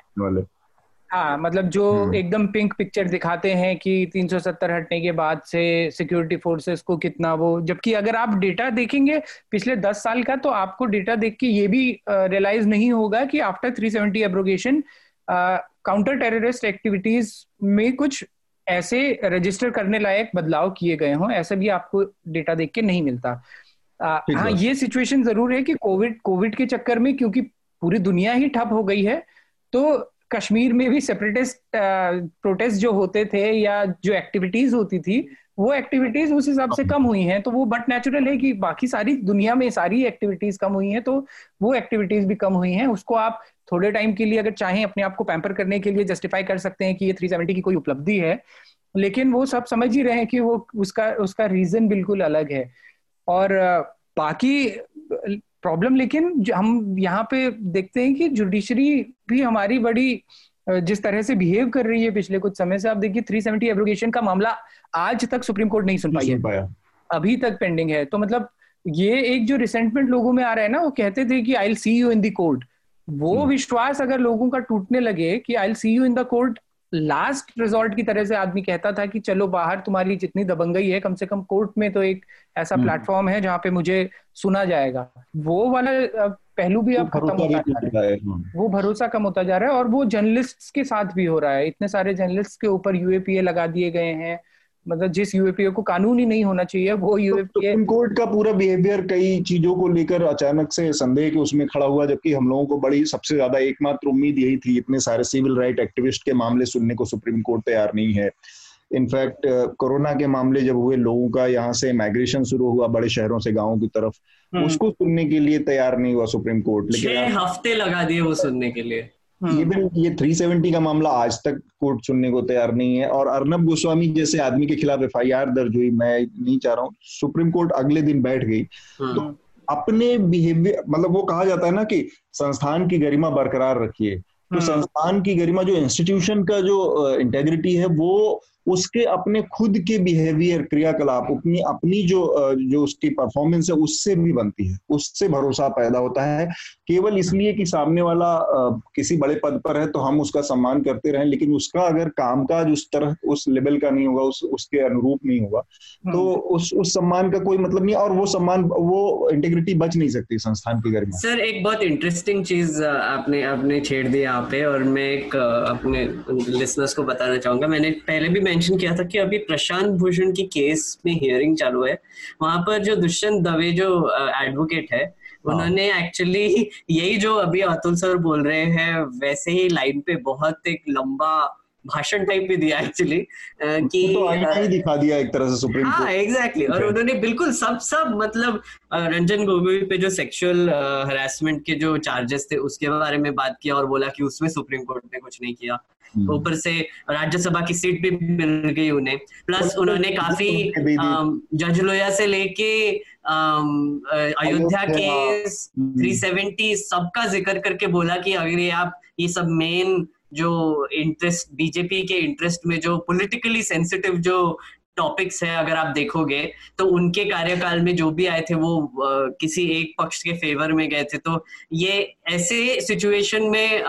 हाँ मतलब जो हम्म। एकदम पिंक पिक्चर दिखाते हैं कि 370 हटने के बाद से सिक्योरिटी फोर्सेस को कितना वो जबकि अगर आप डेटा देखेंगे पिछले 10 साल का तो आपको डेटा देख के ये भी रियलाइज़ नहीं होगा कि after 370 abrogation counter terrorist activities में कुछ ऐसे रजिस्टर करने लायक बदलाव किए गए हों ऐसा भी आपको डेटा देख के नहीं मिलता हाँ ये सिचुएशन ज़रूर है कि कोविड कोविड के चक्कर में क्योंकि पूरी दुनिया ही ठप हो गई है तो कश्मीर में भी सेपरेटिस्ट प्रोटेस्ट जो होते थे या जो एक्टिविटीज़ होती थी, वो एक्टिविटीज़ उस हिसाब से कम हुई हैं। तो वो बट नेचुरल है कि बाकी सारी दुनिया में सारी एक्टिविटीज़ कम हुई हैं तो वो एक्टिविटीज़ भी कम हुई हैं। उसको आप थोड़े टाइम के लिए अगर चाहें, अपने आप को पैम्पर करने के लिए जस्टिफाई कर सकते हैं कि ये 370 की कोई उपलब्धि है। लेकिन वो सब समझ ही रहे हैं कि वो उसका उसका रीजन बिल्कुल अलग है। और बाकी प्रॉब्लम लेकिन हम यहाँ पे देखते हैं कि जुडिशरी भी हमारी बड़ी जिस तरह से बिहेव कर रही है पिछले कुछ समय से आप देखिए 370 एब्रोगेशन का मामला आज तक सुप्रीम कोर्ट नहीं सुन पाई है। अभी तक पेंडिंग है। तो मतलब ये एक जो रिसेंटमेंट लोगों में आ रहा है ना वो कहते थे कि I see you in the court वो हम्म। विश्वास अगर लोगों का टूटने लगे कि I see you in the court last resort की तरह से आदमी कहता था कि चलो बाहर तुम्हारी जितनी दबंगई है कम से कम कोर्ट में तो एक ऐसा प्लेटफॉर्म हम्म। है जहाँ पे मुझे सुना जाएगा वो वाला पहलू भी अब खत्म होता जा रहा है हाँ। वो भरोसा कम होता जा रहा है और वो जर्नलिस्ट के साथ भी हो रहा है इतने सारे जर्नलिस्ट के ऊपर यूएपीए लगा दिए गए हैं मतलब जिस यूएपीए को कानून ही नहीं होना चाहिए वो यूएपीए सुप्रीम कोर्ट का पूरा बिहेवियर कई चीज़ों को लेकर अचानक से संदेह के उसमें खड़ा हुआ जबकि हम लोगों को बड़ी सबसे ज़्यादा एकमात्र उम्मीद यही थी इतने सारे सिविल राइट एक्टिविस्ट के मामले सुनने को सुप्रीम कोर्ट तैयार नहीं है इनफैक्ट कोरोना के मामले जब हुए लोगों का यहाँ से माइग्रेशन शुरू हुआ बड़े शहरों से गाँव की तरफ़ हम्म। उसको सुनने के लिए तैयार नहीं हुआ सुप्रीम कोर्ट लेकिन हफ़्ते लगा दिए वो सुनने के लिए इवन हम्म। ये 370 का मामला आज तक कोर्ट सुनने को तैयार नहीं है और अर्नब गोस्वामी जैसे आदमी के खिलाफ एफ़ दर्ज हुई मैं नहीं चाह रहा हूँ सुप्रीम कोर्ट अगले दिन बैठ गई हम्म। तो अपने बिहेवियर मतलब वो कहा जाता है ना कि संस्थान की गरिमा बरकरार रखिए तो हम्म। संस्थान की गरिमा जो इंस्टीट्यूशन का जो इंटेग्रिटी है वो उसके अपने खुद के बिहेवियर क्रियाकलाप अपनी अपनी जो जो उसकी परफॉर्मेंस है उससे भी बनती है। उससे भरोसा पैदा होता है। केवल इसलिए कि सामने वाला किसी बड़े पद पर है तो हम उसका सम्मान करते रहें लेकिन उसका अगर कामकाज उस तरह उस लेवल का नहीं होगा उस उसके अनुरूप नहीं होगा तो हम्म। उस उस सम्मान का कोई मतलब नहीं और वो सम्मान वो इंटीग्रिटी बच नहीं सकती संस्थान की गर्मी। सर एक बहुत इंटरेस्टिंग चीज़ आपने आपने छेड़ दी यहाँ पे और मैं एक अपने लिसनर्स को बताना चाहूँगा। मैंने पहले भी मेंशन किया था कि अभी प्रशांत भूषण की केस में हियरिंग चालू है वहाँ पर जो दुष्यंत दवे जो एडवोकेट है हाँ। उन्होंने एक्चुअली (laughs) यही जो अभी अतुल सर बोल रहे हैं वैसे ही लाइन पे बहुत एक लंबा भाषण टाइप भी दिया एक्चुअली कि तो ही दिखा दिया एक तरह से सुप्रीम हाँ एग्जैक्टली और उन्होंने बिल्कुल सब सब मतलब रंजन गोगोई पे जो सेक्सुअल हरासमेंट के जो चार्जेस थे उसके बारे में बात किया और बोला कि उसमें सुप्रीम कोर्ट ने कुछ नहीं किया। ऊपर से राज्यसभा की सीट भी मिल गई उन्हें। प्लस उन्होंने काफ़ी जज लोया से लेके अयोध्या के 370 सबका ज़िक्र करके बोला कि अगर ये आप ये सब मेन जो इंटरेस्ट बीजेपी के इंटरेस्ट में जो पॉलिटिकली सेंसिटिव जो टॉपिक्स है अगर आप देखोगे तो उनके कार्यकाल में जो भी आए थे वो किसी एक पक्ष के फेवर में गए थे तो ये ऐसे सिचुएशन में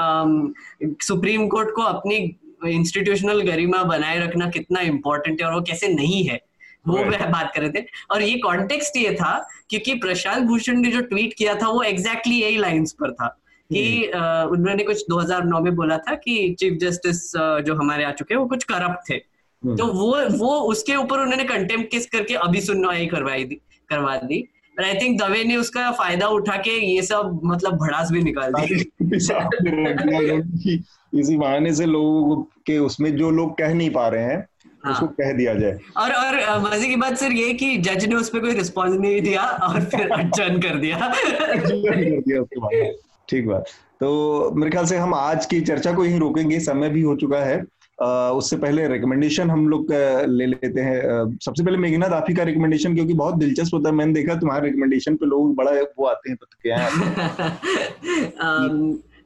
सुप्रीम कोर्ट को अपनी इंस्टीट्यूशनल गरिमा बनाए रखना कितना इम्पोर्टेंट है और वो कैसे नहीं है वो वह बात कर रहे थे और ये कॉन्टेक्स्ट ये था क्योंकि प्रशांत भूषण ने जो ट्वीट किया था वो एग्जैक्टली exactly यही लाइंस पर था कि। उन्होंने कुछ 2009 में बोला था कि चीफ जस्टिस जो हमारे आ चुके हैं वो कुछ करप्ट थे। तो वो वो उसके ऊपर उन्होंने कंटेम्प्ट केस करके अभी सुनवाई करवाई दी करवा दी। आई थिंक दवे ने उसका फ़ायदा उठा के ये सब मतलब भड़ास भी निकाल दी। (laughs) इसी बहाने से लोगों के उसमें जो लोग कह नहीं पा रहे हैं हाँ. उसको कह दिया जाए। और और मज़े की बात सर ये कि जज ने उस पर कोई रिस्पॉन्स नहीं दिया और फिर (laughs) अडजन कर दिया। कर दिया उसके बाद। ठीक बात। तो मेरे ख्याल से हम आज की चर्चा को यही रोकेंगे समय भी हो चुका है। उससे पहले रिकमेंडेशन हम लोग ले लेते हैं। सबसे पहले मेघना दाफी का रिकमेंडेशन क्योंकि बहुत दिलचस्प होता है। मैंने देखा तुम्हारे रिकमेंडेशन पे लोग बड़ा वो आते हैं तो क्या है।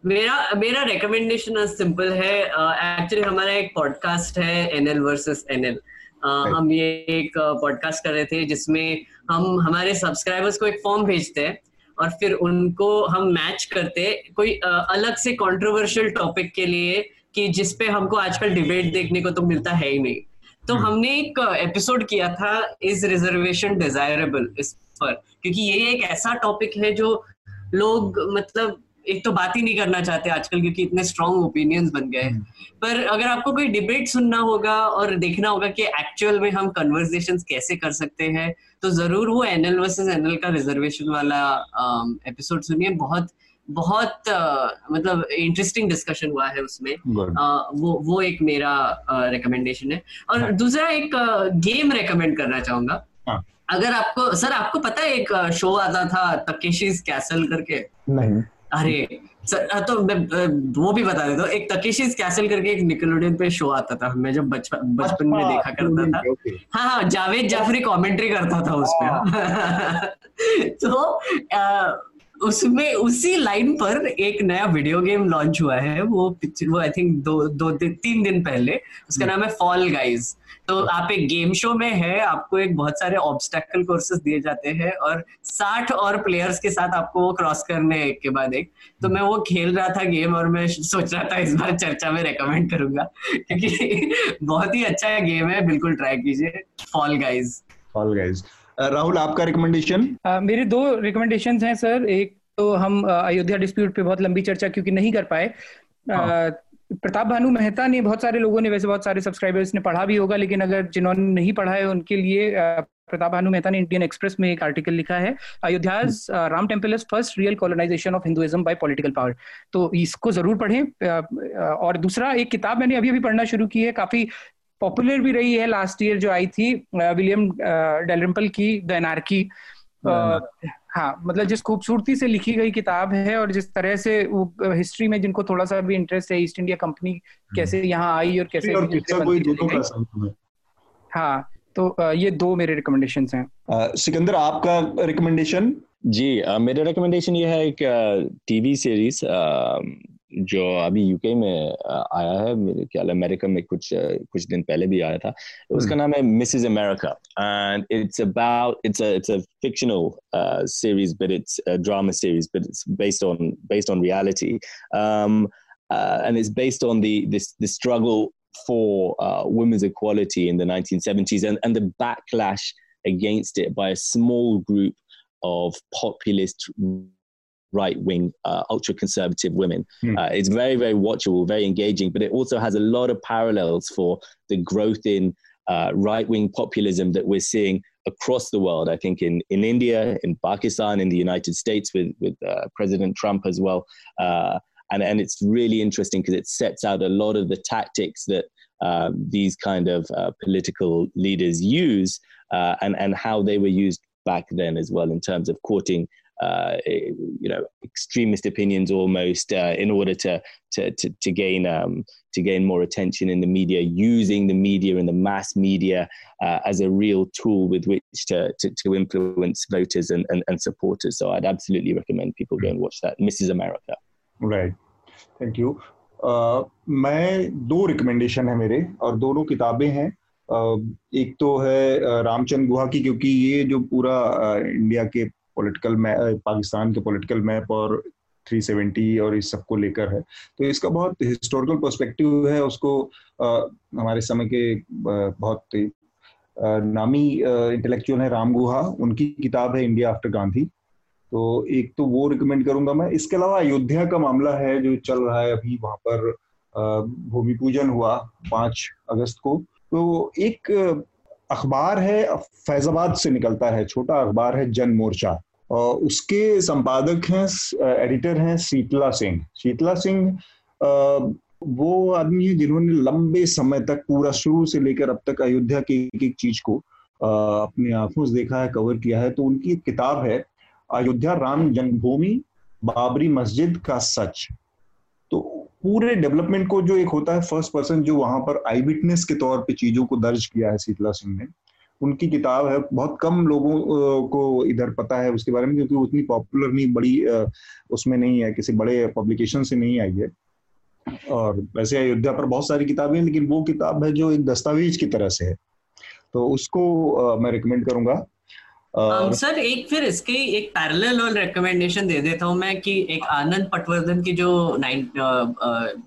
मेरा मेरा रिकमेंडेशन सिंपल है। एक्चुअली uh, हमारा एक पॉडकास्ट है एनएल वर्सेस एनएल हम ये एक पॉडकास्ट कर रहे थे जिसमें हम हमारे सब्सक्राइबर्स को एक फॉर्म भेजते हैं और फिर उनको हम मैच करते कोई अलग से कंट्रोवर्शियल टॉपिक के लिए कि जिसपे हमको आजकल डिबेट देखने को तो मिलता है ही नहीं। तो हम्म। हमने एक एपिसोड किया था इज़ रिजर्वेशन डिजायरेबल इस पर। क्योंकि ये एक ऐसा टॉपिक है जो लोग मतलब एक तो बात ही नहीं करना चाहते आजकल क्योंकि इतने स्ट्रॉन्ग ओपिनियंस बन गए हम्म। पर अगर आपको कोई डिबेट सुनना होगा और देखना होगा कि एक्चुअल में हम कन्वर्सेशन कैसे कर सकते हैं तो ज़रूर वो एनएल वर्सेस एनएल का रिजर्वेशन वाला एपिसोड सुनिए। बहुत बहुत आ, मतलब इंटरेस्टिंग डिस्कशन हुआ है उसमें। आ, वो वो एक मेरा रिकमेंडेशन है। और हाँ. दूसरा एक गेम रेकमेंड करना चाहूँगा। हाँ. अगर आपको सर आपको पता है एक शो आता था तकेशीज कैसल करके? नहीं। अरे सर तो मैं वो भी बता देता हूँ। एक तकेशीज कैसल करके एक निकलोडियन पे शो आता था। मैं जब बचपन बचपन में अच्छा, देखा करता था। हाँ हाँ जावेद जाफरी कमेंट्री करता था उस पर (laughs) तो उसमें उसी लाइन पर एक नया वीडियो गेम लॉन्च हुआ है। वो वो आई थिंक दो दो दिन तीन दिन पहले। उसका हम्म। नाम है फॉल गाइज़ तो आप एक गेम शो में है आपको एक बहुत सारे ऑब्स्टेकल कोर्सेज दिए जाते हैं और साठ और प्लेयर्स के साथ आपको वो क्रॉस करने एक के बाद एक। तो मैं वो खेल रहा था गेम और मैं सोच रहा था इस बार चर्चा में रेकमेंड करूँगा। क्योंकि (laughs) बहुत ही अच्छा गेम है बिल्कुल ट्राई कीजिए। Fall guys fall guys Rahul आपका रिकमेंडेशन मेरे दो रिकमेंडेशन हैं सर एक तो हम अयोध्या डिस्प्यूट पे बहुत लंबी चर्चा क्योंकि नहीं कर पाए। हाँ। प्रताप भानु मेहता ने बहुत सारे लोगों ने वैसे बहुत सारे सब्सक्राइबर्स ने पढ़ा भी होगा लेकिन अगर जिन्होंने नहीं पढ़ा है उनके लिए प्रताप भानु मेहता ने इंडियन एक्सप्रेस में एक आर्टिकल लिखा है। Ayodhya Ram temple is first real colonisation of Hinduism by political power तो इसको ज़रूर पढ़ें। और दूसरा एक किताब मैंने अभी अभी पढ़ना शुरू की है काफ़ी पॉपुलर भी रही है लास्ट ईयर जो आई थी विलियम डेलरिम्पल की द एनार्की। हाँ मतलब जिस खूबसूरती से लिखी गई किताब है और जिस तरह से वो हिस्ट्री में जिनको थोड़ा सा भी इंटरेस्ट है ईस्ट इंडिया कंपनी कैसे यहाँ आई और कैसे और हाँ। तो ये दो मेरे रिकमेंडेशन हैं। सिकंदर आपका रिकमेंडेशन जी मेरा रिकमेंडेशन ये है एक टीवी सीरीज़ जो अभी यूके में आया है मेरे ख्याल अमेरिका में कुछ कुछ दिन पहले भी आया था उसका नाम है Mrs America and it's about it's a it's a fictional series but it's a drama series but it's based on based on reality um uh, and it's based on the this the struggle for uh, women's equality in the 1970s and, and the backlash against it by a small group of populist right wing, uh, ultra conservative women. Mm. Uh, it's very, very watchable, very engaging, but it also has a lot of parallels for the growth in uh, right wing populism that we're seeing across the world. I think in, in India, in Pakistan, in the United States with, with uh, President Trump as well. Uh, and, and it's really interesting because it sets out a lot of the tactics that um, these kind of uh, political leaders use and, and how they were used back then as well in terms of courting uh, you know extremist opinions almost uh, in order to to to, to gain um, to gain more attention in the media, using the media and the mass media uh, as a real tool with which to to, to influence voters and, and, and supporters. So I'd absolutely recommend people go and watch that, Mrs. America. Right. Thank you. Uh, मैं दो रिकमेंडेशन है मेरे और दोनों किताबें हैं uh, एक तो है रामचंद गुहा की क्योंकि ये जो पूरा इंडिया के पॉलिटिकल पाकिस्तान के पॉलिटिकल मैप और 370 और इस सबको लेकर है। तो इसका बहुत हिस्टोरिकल पर्सपेक्टिव है उसको आ, हमारे समय के बहुत नामी इंटेलेक्चुअल है राम गुहा उनकी किताब है इंडिया आफ्टर गांधी तो एक तो वो रिकमेंड करूँगा मैं। इसके अलावा अयोध्या का मामला है जो चल रहा है अभी वहाँ पर भूमि पूजन हुआ पाँच अगस्त को। तो एक अखबार है फैजाबाद से निकलता है छोटा अखबार है जन मोर्चा। उसके संपादक हैं एडिटर हैं शीतला सिंह। शीतला सिंह वो आदमी है जिन्होंने लंबे समय तक पूरा शुरू से लेकर अब तक अयोध्या की एक एक चीज़ को अपनी आँखों से देखा है कवर किया है। तो उनकी एक किताब है, अयोध्या राम जन्मभूमि, बाबरी मस्जिद का सच। तो पूरे डेवलपमेंट को जो एक होता है फ़र्स्ट पर्सन जो वहाँ पर आई विटनेस के तौर पे चीज़ों को दर्ज किया है शीतला सिंह ने। उनकी किताब है बहुत कम लोगों को इधर पता है उसके बारे में क्योंकि उतनी पॉपुलर नहीं बड़ी उसमें नहीं है किसी बड़े पब्लिकेशन से नहीं आई है। और वैसे अयोध्या पर बहुत सारी किताबें लेकिन वो किताब है जो एक दस्तावेज़ की तरह से है। तो उसको मैं रिकमेंड करूँगा। सर um, एक फिर इसके एक पैरेलल और रिकमेंडेशन दे देता हूँ मैं कि एक आनंद पटवर्धन की जो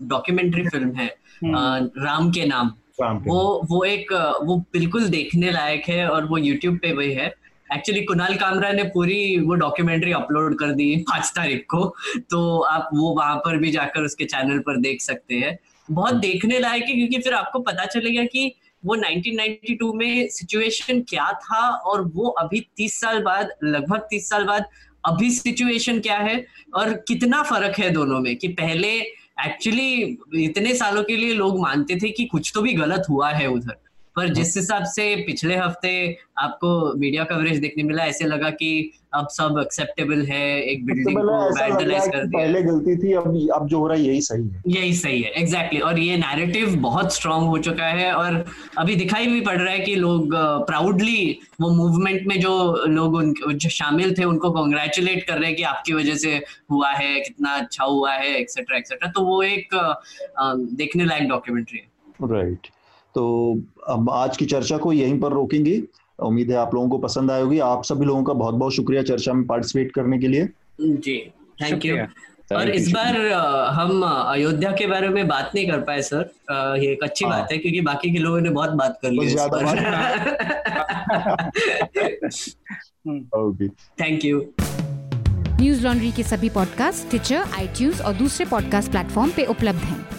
डॉक्यूमेंट्री फ़िल्म है हम्म। राम के नाम। वो वो एक वो बिल्कुल देखने लायक है और वो यूट्यूब पे भी है। एक्चुअली कुणाल कामरा ने पूरी वो डॉक्यूमेंट्री अपलोड कर दी पाँच तारीख को। तो आप वो वहाँ पर भी जाकर उसके चैनल पर देख सकते हैं। बहुत देखने लायक है क्योंकि फिर आपको पता चलेगा कि वो 1992 में सिचुएशन क्या था और वो अभी 30 साल बाद लगभग 30 साल बाद अभी सिचुएशन क्या है और कितना फ़र्क है दोनों में कि पहले एक्चुअली इतने सालों के लिए लोग मानते थे कि कुछ तो भी गलत हुआ है उधर। पर जिस हिसाब से पिछले हफ़्ते आपको मीडिया कवरेज देखने मिला ऐसे लगा कि अब सब एक्सेप्टेबल है एक बिल्डिंग को वैंडलाइज कर दिया। पहले गलती थी अब अब जो हो रहा है यही सही है। यही सही है एग्जैक्टली exactly. और ये नैरेटिव बहुत स्ट्रांग हो चुका है और अभी दिखाई भी पड़ रहा है कि लोग प्राउडली वो मूवमेंट में जो लोग उन जो शामिल थे उनको कॉन्ग्रेचुलेट कर रहे हैं कि आपकी वजह से हुआ है कितना अच्छा हुआ है एक्सेट्रा एक्सेट्रा तो वो एक देखने लायक डॉक्यूमेंट्री है। Right right. तो अब आज की चर्चा को यहीं पर रोकेंगे। उम्मीद है आप लोगों को पसंद आई होगी आप सभी लोगों का बहुत बहुत शुक्रिया चर्चा में पार्टिसिपेट करने के लिए। जी थैंक यू और इस बार हम अयोध्या के बारे में बात नहीं कर पाए सर ये एक अच्छी हाँ। बात है। क्योंकि बाकी के लोगों ने बहुत बात कर ली थैंक यू न्यूज़ लॉन्ड्री के सभी पॉडकास्ट टिचर आई और दूसरे पॉडकास्ट प्लेटफॉर्म पे उपलब्ध हैं।